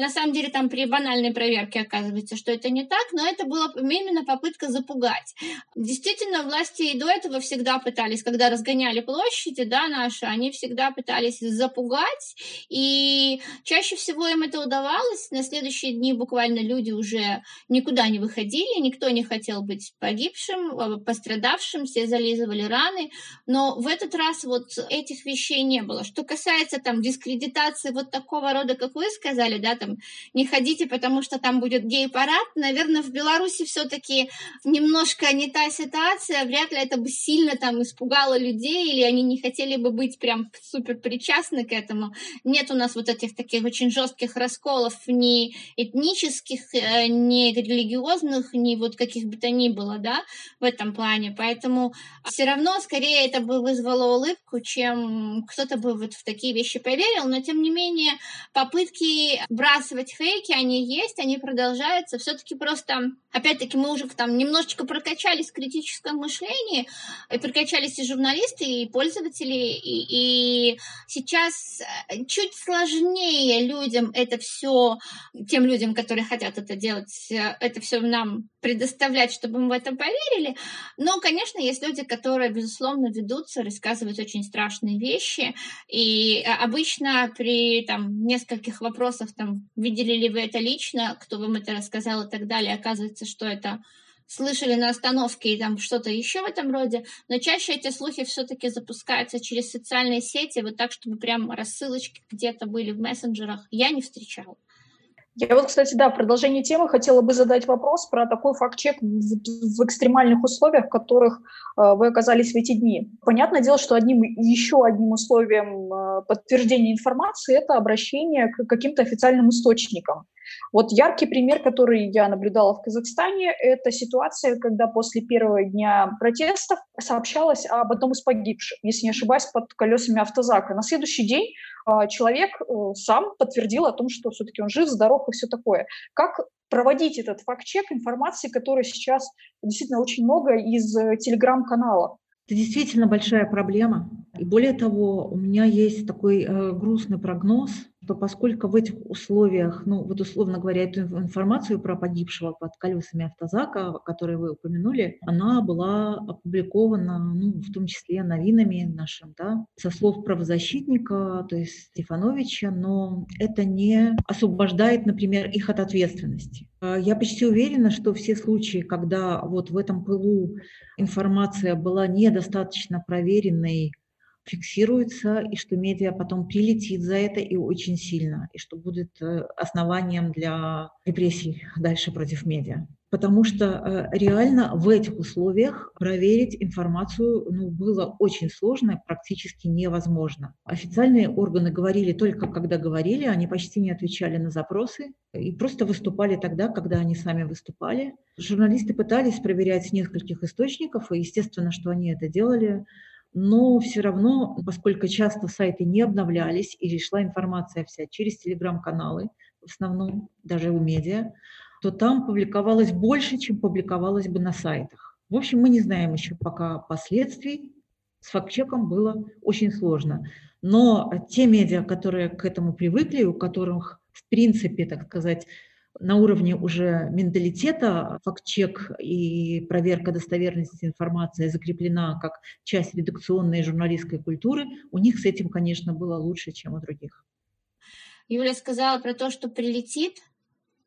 На самом деле там при банальной проверке оказывается, что это не так, но это была именно попытка запугать. Действительно, власти и до этого всегда пытались, когда разгоняли площади, да, наши, они всегда пытались запугать, и чаще всего им это удавалось. На следующие дни буквально люди уже никуда не выходили, никто не хотел быть погибшим, э, пострадавшим, все зализывали раны, но в этот раз вот этих вещей не было. Что касается там дискредитации вот такого рода, как вы сказали, да, там там не ходите, потому что там будет гей-парад. Наверное, в Беларуси все-таки немножко не та ситуация. Вряд ли это бы сильно там испугало людей, или они не хотели бы быть прям супер причастны к этому. Нет у нас вот этих таких очень жестких расколов ни этнических, э, ни религиозных, ни вот каких бы то ни было, да, в этом плане. Поэтому все равно скорее это бы вызвало улыбку, чем кто-то бы вот в такие вещи поверил. Но тем не менее попытки брать выбрасывать фейки, они есть, они продолжаются. Все-таки просто, опять-таки, мы уже там немножечко прокачались в критическом мышлении, и прокачались и журналисты, и пользователи, и, и сейчас э, чуть сложнее людям это все, тем людям, которые хотят это делать, э, это все нам предоставлять, чтобы мы в это поверили. Но, конечно, есть люди, которые, безусловно, ведутся, рассказывают очень страшные вещи. И э, обычно при там, нескольких вопросах, там, видели ли вы это лично, кто вам это рассказал и так далее, оказывается, что это слышали на остановке и там что-то еще в этом роде, но чаще эти слухи все-таки запускаются через социальные сети, вот так, чтобы прям рассылочки где-то были в мессенджерах, я не встречала. Я вот, кстати, да, в продолжении темы хотела бы задать вопрос про такой факт-чек в, в экстремальных условиях, в которых э, вы оказались в эти дни. Понятное дело, что одним еще одним условием э, подтверждения информации это обращение к каким-то официальным источникам. Вот яркий пример, который я наблюдала в Казахстане, это ситуация, когда после первого дня протестов сообщалось об одном из погибших, если не ошибаюсь, под колесами автозака. На следующий день а, человек э, сам подтвердил о том, что все-таки он жив, здоров и все такое. Как проводить этот факт-чек информации, которая сейчас действительно очень много из э, телеграм-каналов? Это действительно большая проблема. И более того, у меня есть такой э, грустный прогноз – что поскольку в этих условиях, ну вот условно говоря, эту информацию про погибшего под колесами автозака, которую вы упомянули, она была опубликована, ну, в том числе новинами нашим, да, со слов правозащитника, то есть Стефановича, но это не освобождает, например, их от ответственности. А, я почти уверена, что все случаи, когда вот в этом пылу информация была недостаточно проверенной, фиксируется, и что медиа потом прилетит за это и очень сильно, и что будет э, основанием для репрессий дальше против медиа. Потому что э, реально в этих условиях проверить информацию ну, было очень сложно, практически невозможно. Официальные органы говорили только когда говорили, они почти не отвечали на запросы и просто выступали тогда, когда они сами выступали. Журналисты пытались проверять нескольких источников, и естественно, что они это делали но все равно, поскольку часто сайты не обновлялись и шла информация вся через телеграм-каналы, в основном даже у медиа, то там публиковалось больше, чем публиковалось бы на сайтах. В общем, мы не знаем еще пока последствий. С фактчеком было очень сложно. Но те медиа, которые к этому привыкли, у которых, в принципе, так сказать, на уровне уже менталитета факт-чек и проверка достоверности информации закреплена как часть редакционной журналистской культуры, у них с этим, конечно, было лучше, чем у других. Юля сказала про то, что прилетит.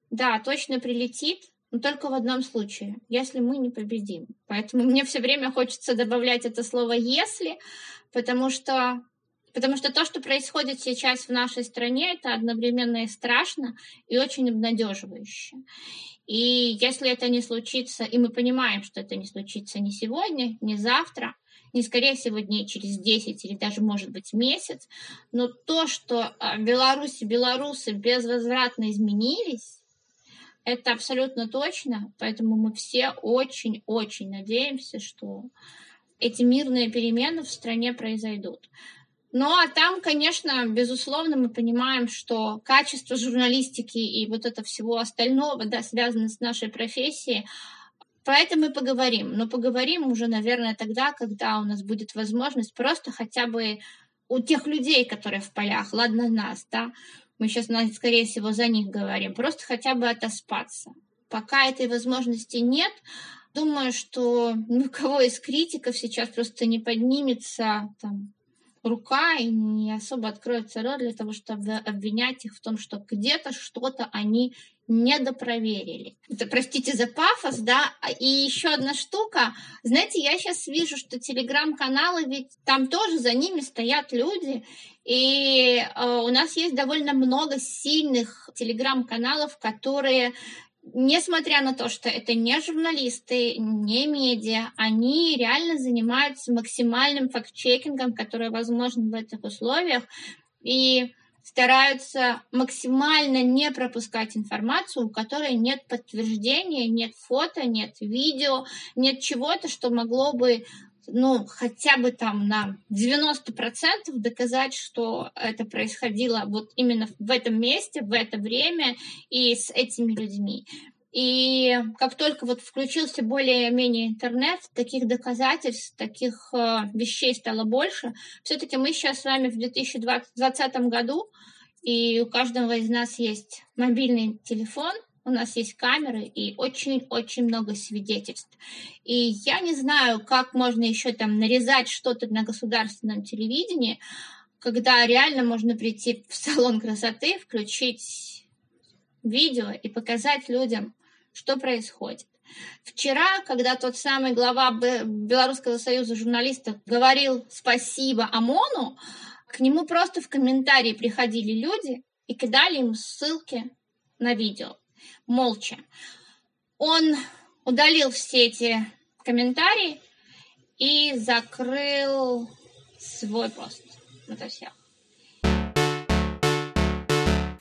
Да, точно прилетит, но только в одном случае, если мы не победим. Поэтому мне все время хочется добавлять это слово «если», потому что Потому что то, что происходит сейчас в нашей стране, это одновременно и страшно, и очень обнадеживающе. И если это не случится, и мы понимаем, что это не случится ни сегодня, ни завтра, не скорее всего дней через 10 или даже, может быть, месяц, но то, что а, Беларуси, белорусы безвозвратно изменились, это абсолютно точно, поэтому мы все очень-очень надеемся, что эти мирные перемены в стране произойдут. Ну а там, конечно, безусловно, мы понимаем, что качество журналистики и вот это всего остального, да, связано с нашей профессией, про это мы поговорим. Но поговорим уже, наверное, тогда, когда у нас будет возможность просто хотя бы у тех людей, которые в полях, ладно нас, да, мы сейчас, скорее всего, за них говорим, просто хотя бы отоспаться. Пока этой возможности нет, думаю, что ни у кого из критиков сейчас просто не поднимется там, рука и не особо откроется рот для того, чтобы обвинять их в том, что где-то что-то они недопроверили. Это, простите за пафос, да. И еще одна штука. Знаете, я сейчас вижу, что телеграм-каналы, ведь там тоже за ними стоят люди. И э, у нас есть довольно много сильных телеграм-каналов, которые несмотря на то, что это не журналисты, не медиа, они реально занимаются максимальным факт-чекингом, который возможен в этих условиях, и стараются максимально не пропускать информацию, у которой нет подтверждения, нет фото, нет видео, нет чего-то, что могло бы ну, хотя бы там на 90% доказать, что это происходило вот именно в этом месте, в это время и с этими людьми. И как только вот включился более-менее интернет, таких доказательств, таких э, вещей стало больше. Все-таки мы сейчас с вами в 2020 году, и у каждого из нас есть мобильный телефон, у нас есть камеры и очень-очень много свидетельств. И я не знаю, как можно еще там нарезать что-то на государственном телевидении, когда реально можно прийти в салон красоты, включить видео и показать людям, что происходит. Вчера, когда тот самый глава Белорусского союза журналистов говорил спасибо ОМОНу, к нему просто в комментарии приходили люди и кидали ему ссылки на видео молча. Он удалил все эти комментарии и закрыл свой пост. Это все.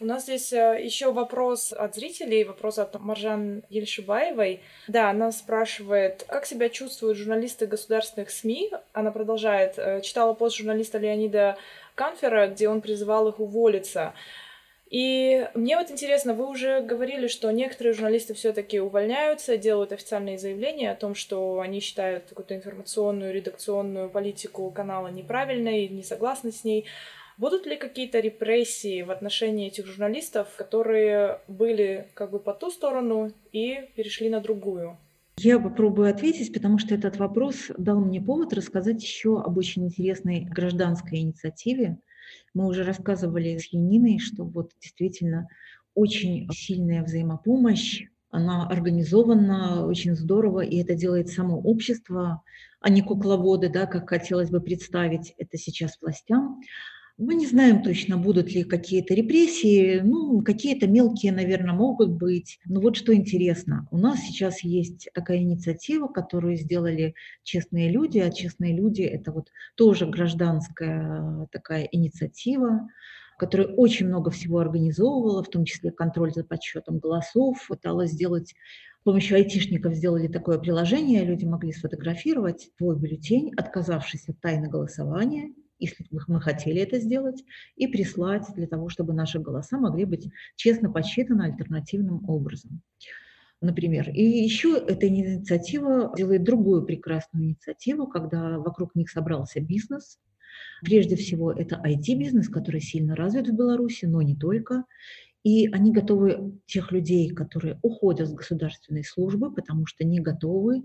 У нас здесь э, еще вопрос от зрителей, вопрос от Маржан Ельшибаевой. Да, она спрашивает, как себя чувствуют журналисты государственных СМИ. Она продолжает, э, читала пост журналиста Леонида Канфера, где он призывал их уволиться. И мне вот интересно, вы уже говорили, что некоторые журналисты все-таки увольняются, делают официальные заявления о том, что они считают какую-то информационную, редакционную политику канала неправильной, не согласны с ней. Будут ли какие-то репрессии в отношении этих журналистов, которые были как бы по ту сторону и перешли на другую? Я попробую ответить, потому что этот вопрос дал мне повод рассказать еще об очень интересной гражданской инициативе, мы уже рассказывали с Яниной, что вот действительно очень сильная взаимопомощь Она организована очень здорово, и это делает само общество, а не кукловоды, да, как хотелось бы представить это сейчас властям. Мы не знаем точно, будут ли какие-то репрессии, ну, какие-то мелкие, наверное, могут быть. Но вот что интересно, у нас сейчас есть такая инициатива, которую сделали честные люди, а честные люди – это вот тоже гражданская такая инициатива, которая очень много всего организовывала, в том числе контроль за подсчетом голосов, пыталась сделать с помощью айтишников сделали такое приложение, люди могли сфотографировать свой бюллетень, отказавшись от тайны голосования, если бы мы хотели это сделать, и прислать для того, чтобы наши голоса могли быть честно подсчитаны альтернативным образом. Например. И еще эта инициатива делает другую прекрасную инициативу, когда вокруг них собрался бизнес, Прежде всего, это IT-бизнес, который сильно развит в Беларуси, но не только. И они готовы тех людей, которые уходят с государственной службы, потому что не готовы,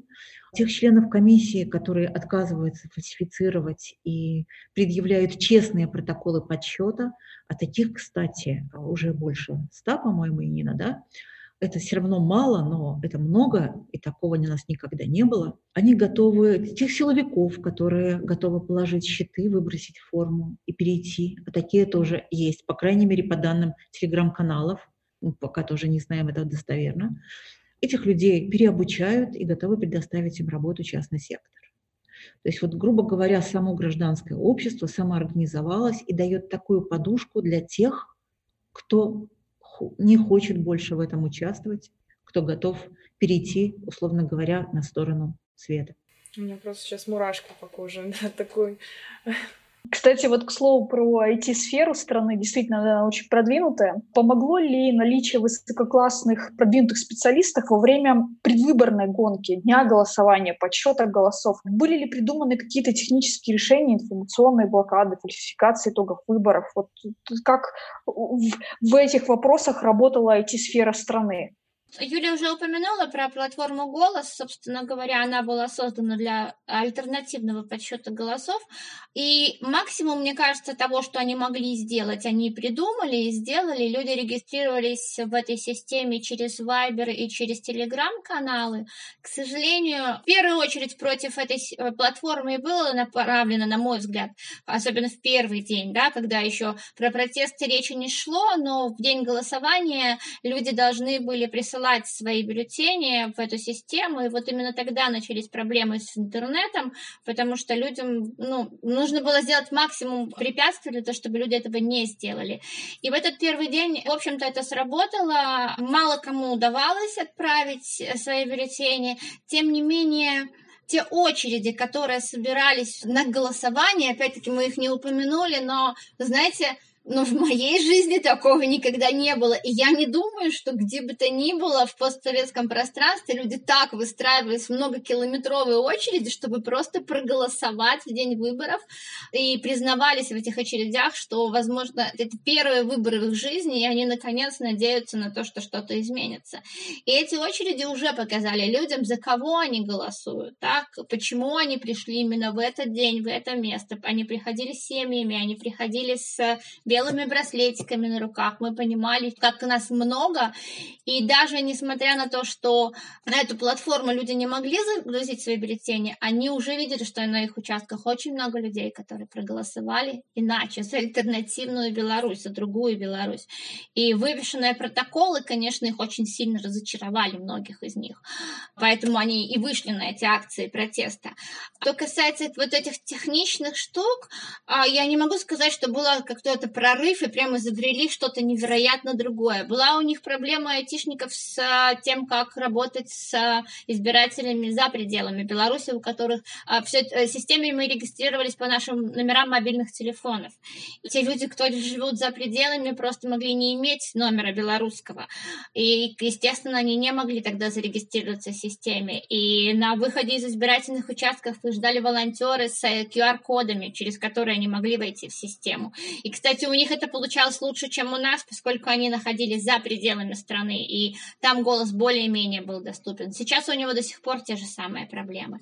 тех членов комиссии, которые отказываются фальсифицировать и предъявляют честные протоколы подсчета, а таких, кстати, уже больше ста, по-моему, и Нина, да, это все равно мало, но это много, и такого у нас никогда не было. Они готовы, тех силовиков, которые готовы положить щиты, выбросить форму и перейти. А такие тоже есть, по крайней мере, по данным телеграм-каналов, мы пока тоже не знаем это достоверно. Этих людей переобучают и готовы предоставить им работу частный сектор. То есть, вот, грубо говоря, само гражданское общество самоорганизовалось и дает такую подушку для тех, кто не хочет больше в этом участвовать, кто готов перейти, условно говоря, на сторону света. У меня просто сейчас мурашки по коже, да, такой кстати, вот к слову про IT-сферу страны, действительно, она очень продвинутая. Помогло ли наличие высококлассных продвинутых специалистов во время предвыборной гонки, дня голосования, подсчета голосов? Были ли придуманы какие-то технические решения, информационные блокады, фальсификации итогов выборов? Вот как в, в этих вопросах работала IT-сфера страны? Юля уже упомянула про платформу «Голос». Собственно говоря, она была создана для альтернативного подсчета голосов. И максимум, мне кажется, того, что они могли сделать, они придумали и сделали. Люди регистрировались в этой системе через Viber и через Telegram-каналы. К сожалению, в первую очередь против этой э, платформы было направлено, на мой взгляд, особенно в первый день, да, когда еще про протесты речи не шло, но в день голосования люди должны были присылать посылать свои бюллетени в эту систему, и вот именно тогда начались проблемы с интернетом, потому что людям ну, нужно было сделать максимум препятствий для того, чтобы люди этого не сделали. И в этот первый день, в общем-то, это сработало. Мало кому удавалось отправить свои бюллетени. Тем не менее, те очереди, которые собирались на голосование, опять-таки мы их не упомянули, но, знаете, но в моей жизни такого никогда не было. И я не думаю, что где бы то ни было в постсоветском пространстве люди так выстраивались в многокилометровые очереди, чтобы просто проголосовать в день выборов и признавались в этих очередях, что, возможно, это первые выборы в их жизни, и они наконец надеются на то, что что-то изменится. И эти очереди уже показали людям, за кого они голосуют, так, почему они пришли именно в этот день, в это место. Они приходили с семьями, они приходили с белыми браслетиками на руках. Мы понимали, как нас много. И даже несмотря на то, что на эту платформу люди не могли загрузить свои бюллетени, они уже видели, что на их участках очень много людей, которые проголосовали иначе, за альтернативную Беларусь, за другую Беларусь. И вывешенные протоколы, конечно, их очень сильно разочаровали, многих из них. Поэтому они и вышли на эти акции протеста. Что касается вот этих техничных штук, а, я не могу сказать, что было как-то это прорыв и прямо изобрели что-то невероятно другое. Была у них проблема айтишников с а, тем, как работать с а, избирателями за пределами Беларуси, у которых а, все э, системе мы регистрировались по нашим номерам мобильных телефонов. И те люди, кто живут за пределами, просто могли не иметь номера белорусского. И, естественно, они не могли тогда зарегистрироваться в системе. И на выходе из избирательных участков их ждали волонтеры с QR-кодами, э, через которые они могли войти в систему. И, кстати, у них это получалось лучше, чем у нас, поскольку они находились за пределами страны, и там голос более-менее был доступен. Сейчас у него до сих пор те же самые проблемы.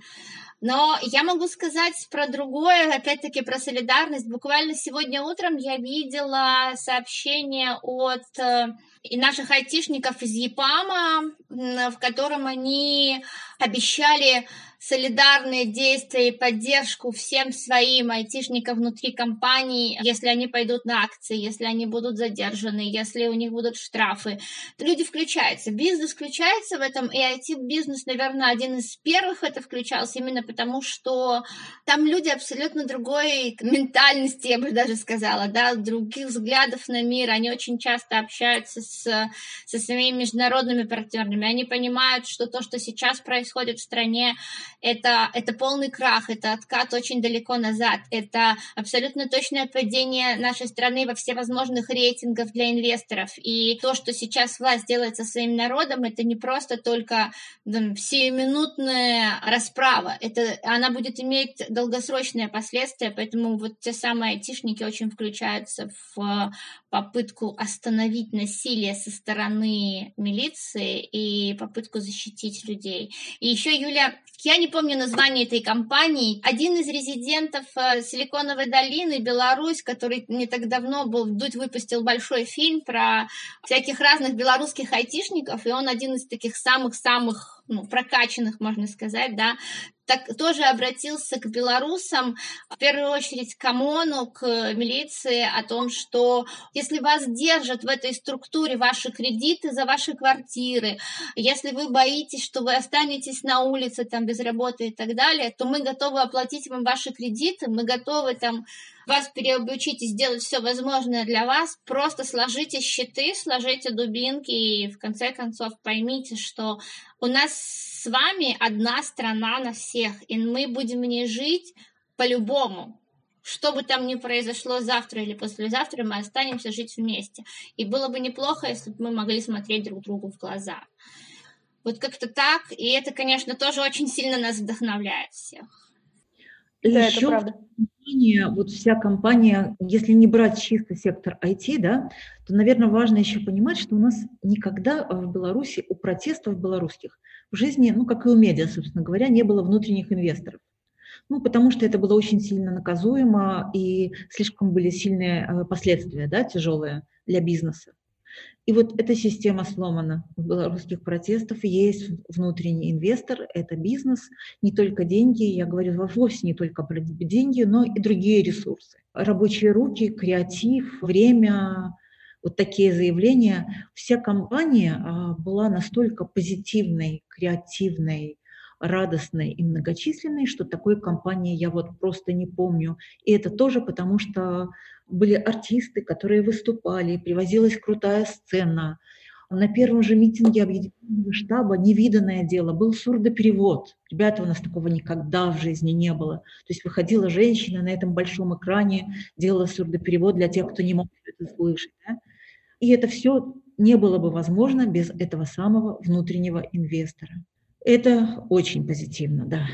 Но я могу сказать про другое, опять-таки про солидарность. Буквально сегодня утром я видела сообщение от э, наших айтишников из ЕПАМа, в котором они обещали солидарные действия и поддержку всем своим айтишникам внутри компании, если они пойдут на акции, если они будут задержаны, если у них будут штрафы. Люди включаются, бизнес включается в этом, и IT-бизнес, наверное, один из первых это включался именно потому, что там люди абсолютно другой ментальности, я бы даже сказала, да, других взглядов на мир, они очень часто общаются с, со своими международными партнерами, они понимают, что то, что сейчас происходит в стране, это, это полный крах, это откат очень далеко назад, это абсолютно точное падение нашей страны во всевозможных рейтингах для инвесторов. И то, что сейчас власть делает со своим народом, это не просто только там, сиюминутная расправа, это, она будет иметь долгосрочные последствия, поэтому вот те самые айтишники очень включаются в попытку остановить насилие со стороны милиции и попытку защитить людей. И еще, Юля, я не помню название этой компании. Один из резидентов э, Силиконовой долины, Беларусь, который не так давно был, Дудь выпустил большой фильм про всяких разных белорусских айтишников, и он один из таких самых-самых ну, прокачанных, можно сказать, да, так тоже обратился к белорусам, в первую очередь к ОМОНу, к милиции, о том, что если вас держат в этой структуре ваши кредиты за ваши квартиры, если вы боитесь, что вы останетесь на улице там без работы и так далее, то мы готовы оплатить вам ваши кредиты, мы готовы там вас переобучить и сделать все возможное для вас, просто сложите щиты, сложите дубинки и в конце концов поймите, что у нас с вами одна страна на всех, и мы будем в ней жить по-любому. Что бы там ни произошло завтра или послезавтра, мы останемся жить вместе. И было бы неплохо, если бы мы могли смотреть друг другу в глаза. Вот как-то так. И это, конечно, тоже очень сильно нас вдохновляет всех. Да, Еще это правда. Вот вся компания, если не брать чисто сектор IT, да, то, наверное, важно еще понимать, что у нас никогда в Беларуси у протестов белорусских в жизни, ну, как и у медиа, собственно говоря, не было внутренних инвесторов. Ну, потому что это было очень сильно наказуемо и слишком были сильные э, последствия, да, тяжелые для бизнеса. И вот эта система сломана. В белорусских протестов есть внутренний инвестор, это бизнес, не только деньги, я говорю вовсе не только про деньги, но и другие ресурсы. Рабочие руки, креатив, время, вот такие заявления. Вся компания а, была настолько позитивной, креативной, радостной и многочисленной, что такой компании я вот просто не помню. И это тоже потому, что были артисты, которые выступали, привозилась крутая сцена. На первом же митинге объединенного штаба невиданное дело, был сурдоперевод. Ребята, у нас такого никогда в жизни не было. То есть выходила женщина на этом большом экране, делала сурдоперевод для тех, кто не мог это слышать. Да? И это все не было бы возможно без этого самого внутреннего инвестора. Это очень позитивно, да.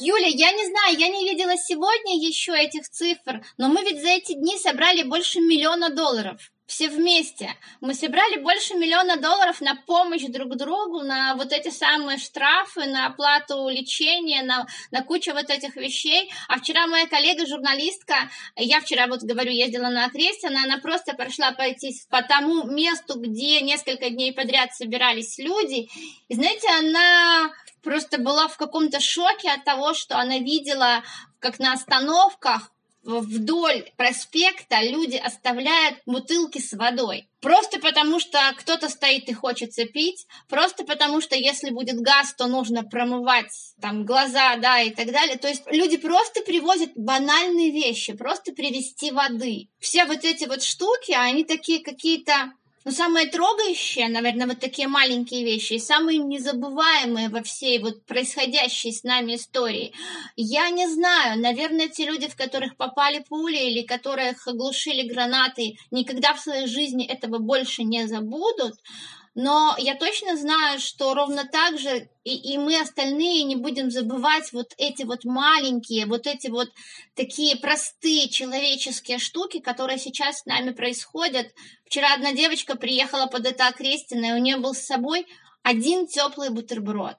Юля, я не знаю, я не видела сегодня еще этих цифр, но мы ведь за эти дни собрали больше миллиона долларов все вместе. Мы собрали больше миллиона долларов на помощь друг другу, на вот эти самые штрафы, на оплату лечения, на, на кучу вот этих вещей. А вчера моя коллега-журналистка, я вчера вот говорю, ездила на окрест, она, она просто прошла пройтись по тому месту, где несколько дней подряд собирались люди. И знаете, она просто была в каком-то шоке от того, что она видела, как на остановках вдоль проспекта люди оставляют бутылки с водой. Просто потому, что кто-то стоит и хочется пить, просто потому, что если будет газ, то нужно промывать там глаза, да, и так далее. То есть люди просто привозят банальные вещи, просто привезти воды. Все вот эти вот штуки, они такие какие-то но самое трогающее, наверное, вот такие маленькие вещи, самые незабываемые во всей вот происходящей с нами истории. Я не знаю, наверное, те люди, в которых попали пули или которых оглушили гранаты, никогда в своей жизни этого больше не забудут. Но я точно знаю, что ровно так же и, и мы остальные не будем забывать вот эти вот маленькие, вот эти вот такие простые человеческие штуки, которые сейчас с нами происходят. Вчера одна девочка приехала под это окрестина, и у нее был с собой один теплый бутерброд.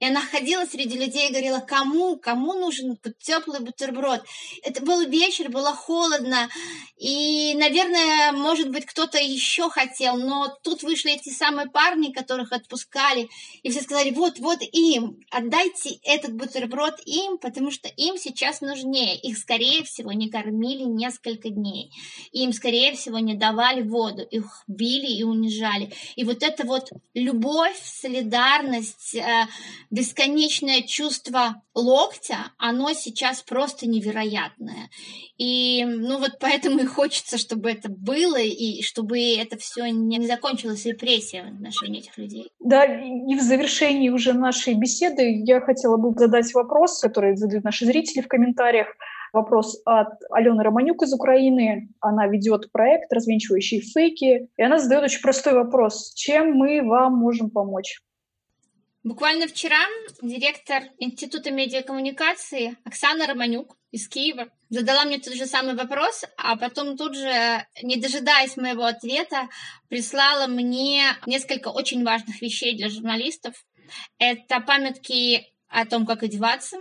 И она ходила среди людей и говорила, кому, кому нужен теплый бутерброд. Это был вечер, было холодно, и, наверное, может быть, кто-то еще хотел, но тут вышли эти самые парни, которых отпускали, и все сказали, вот, вот им, отдайте этот бутерброд им, потому что им сейчас нужнее. Их, скорее всего, не кормили несколько дней. Им, скорее всего, не давали воду, их били и унижали. И вот это вот любовь, солидарность, э, бесконечное чувство локтя, оно сейчас просто невероятное. И, ну вот поэтому и хочется, чтобы это было, и чтобы это все не закончилось репрессией в отношении этих людей. Да, и в завершении уже нашей беседы я хотела бы задать вопрос, который задают наши зрители в комментариях. Вопрос от Алены Романюк из Украины. Она ведет проект «Развенчивающие фейки». И она задает очень простой вопрос. Чем мы вам можем помочь? Буквально вчера директор Института медиакоммуникации Оксана Романюк из Киева задала мне тот же самый вопрос, а потом тут же, не дожидаясь моего ответа, прислала мне несколько очень важных вещей для журналистов. Это памятки о том, как одеваться,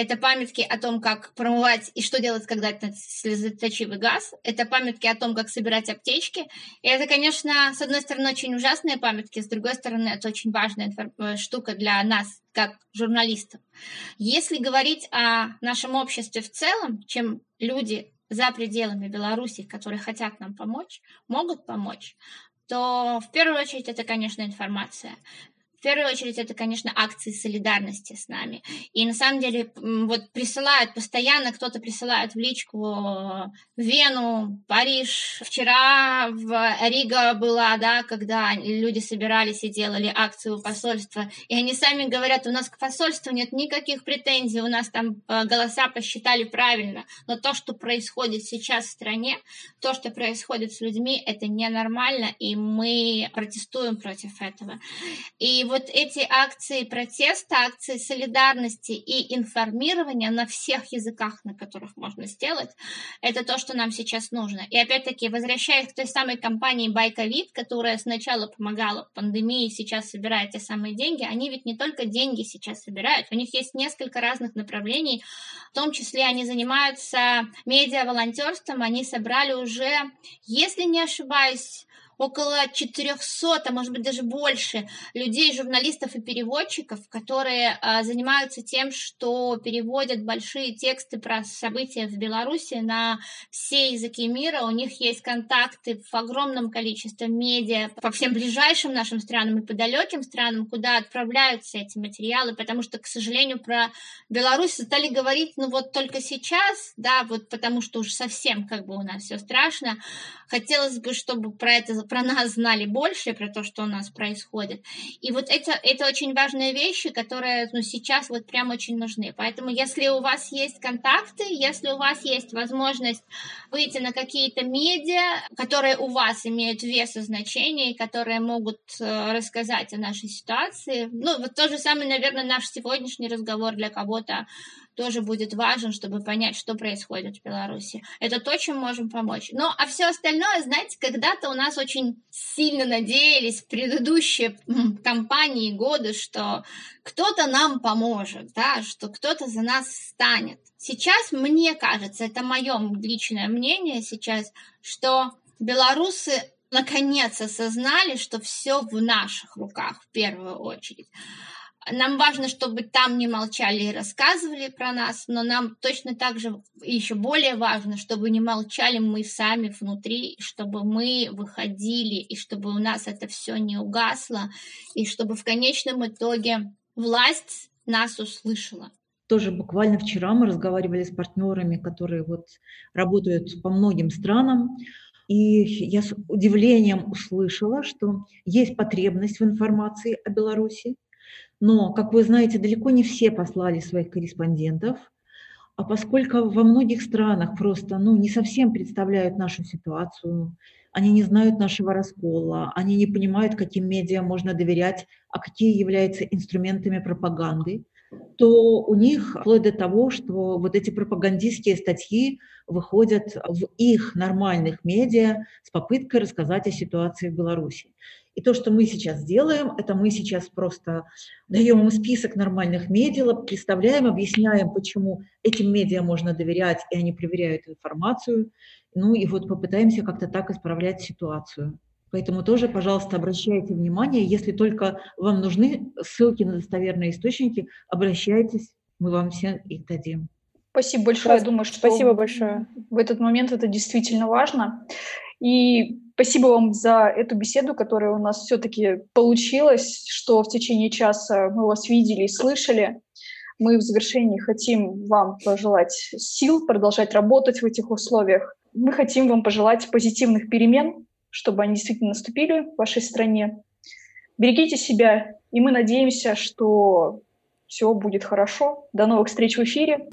это памятки о том, как промывать и что делать, когда это слезоточивый газ. Это памятки о том, как собирать аптечки. И это, конечно, с одной стороны, очень ужасные памятки, с другой стороны, это очень важная э, штука для нас, как журналистов. Если говорить о нашем обществе в целом, чем люди за пределами Беларуси, которые хотят нам помочь, могут помочь, то в первую очередь это, конечно, информация. В первую очередь это, конечно, акции солидарности с нами. И на самом деле вот присылают постоянно, кто-то присылает в личку э, Вену, Париж. Вчера в Рига была, да, когда люди собирались и делали акцию у посольства. И они сами говорят, у нас к посольству нет никаких претензий, у нас там э, голоса посчитали правильно. Но то, что происходит сейчас в стране, то, что происходит с людьми, это ненормально, и мы протестуем против этого. И вот эти акции протеста, акции солидарности и информирования на всех языках, на которых можно сделать, это то, что нам сейчас нужно. И опять-таки, возвращаясь к той самой компании Байковид, которая сначала помогала в пандемии, сейчас собирает те самые деньги, они ведь не только деньги сейчас собирают, у них есть несколько разных направлений, в том числе они занимаются медиа-волонтерством, они собрали уже, если не ошибаюсь, около 400, а может быть даже больше людей, журналистов и переводчиков, которые а, занимаются тем, что переводят большие тексты про события в Беларуси на все языки мира. У них есть контакты в огромном количестве медиа по всем ближайшим нашим странам и по далеким странам, куда отправляются эти материалы, потому что, к сожалению, про Беларусь стали говорить, ну вот только сейчас, да, вот потому что уж совсем как бы у нас все страшно. Хотелось бы, чтобы про это про нас знали больше, про то, что у нас происходит. И вот это, это очень важные вещи, которые ну, сейчас вот прям очень нужны. Поэтому если у вас есть контакты, если у вас есть возможность выйти на какие-то медиа, которые у вас имеют вес и значение, и которые могут э, рассказать о нашей ситуации, ну вот то же самое, наверное, наш сегодняшний разговор для кого-то тоже будет важен, чтобы понять, что происходит в Беларуси. Это то, чем можем помочь. Ну, а все остальное, знаете, когда-то у нас очень сильно надеялись в предыдущие кампании годы, что кто-то нам поможет, да, что кто-то за нас станет. Сейчас, мне кажется, это мое личное мнение сейчас, что белорусы наконец осознали, что все в наших руках в первую очередь. Нам важно, чтобы там не молчали и рассказывали про нас, но нам точно так же еще более важно, чтобы не молчали мы сами внутри, чтобы мы выходили, и чтобы у нас это все не угасло, и чтобы в конечном итоге власть нас услышала. Тоже буквально вчера мы разговаривали с партнерами, которые вот работают по многим странам, и я с удивлением услышала, что есть потребность в информации о Беларуси, но, как вы знаете, далеко не все послали своих корреспондентов. А поскольку во многих странах просто ну, не совсем представляют нашу ситуацию, они не знают нашего раскола, они не понимают, каким медиа можно доверять, а какие являются инструментами пропаганды, то у них вплоть до того, что вот эти пропагандистские статьи выходят в их нормальных медиа с попыткой рассказать о ситуации в Беларуси. И то, что мы сейчас делаем, это мы сейчас просто даем им список нормальных медиа, представляем, объясняем, почему этим медиа можно доверять, и они проверяют информацию. Ну и вот попытаемся как-то так исправлять ситуацию. Поэтому тоже, пожалуйста, обращайте внимание, если только вам нужны ссылки на достоверные источники, обращайтесь, мы вам все их дадим. Спасибо большое. Я думаю, что Спасибо большое. в этот момент это действительно важно. И спасибо вам за эту беседу, которая у нас все-таки получилась, что в течение часа мы вас видели и слышали. Мы в завершении хотим вам пожелать сил продолжать работать в этих условиях. Мы хотим вам пожелать позитивных перемен, чтобы они действительно наступили в вашей стране. Берегите себя, и мы надеемся, что все будет хорошо. До новых встреч в эфире.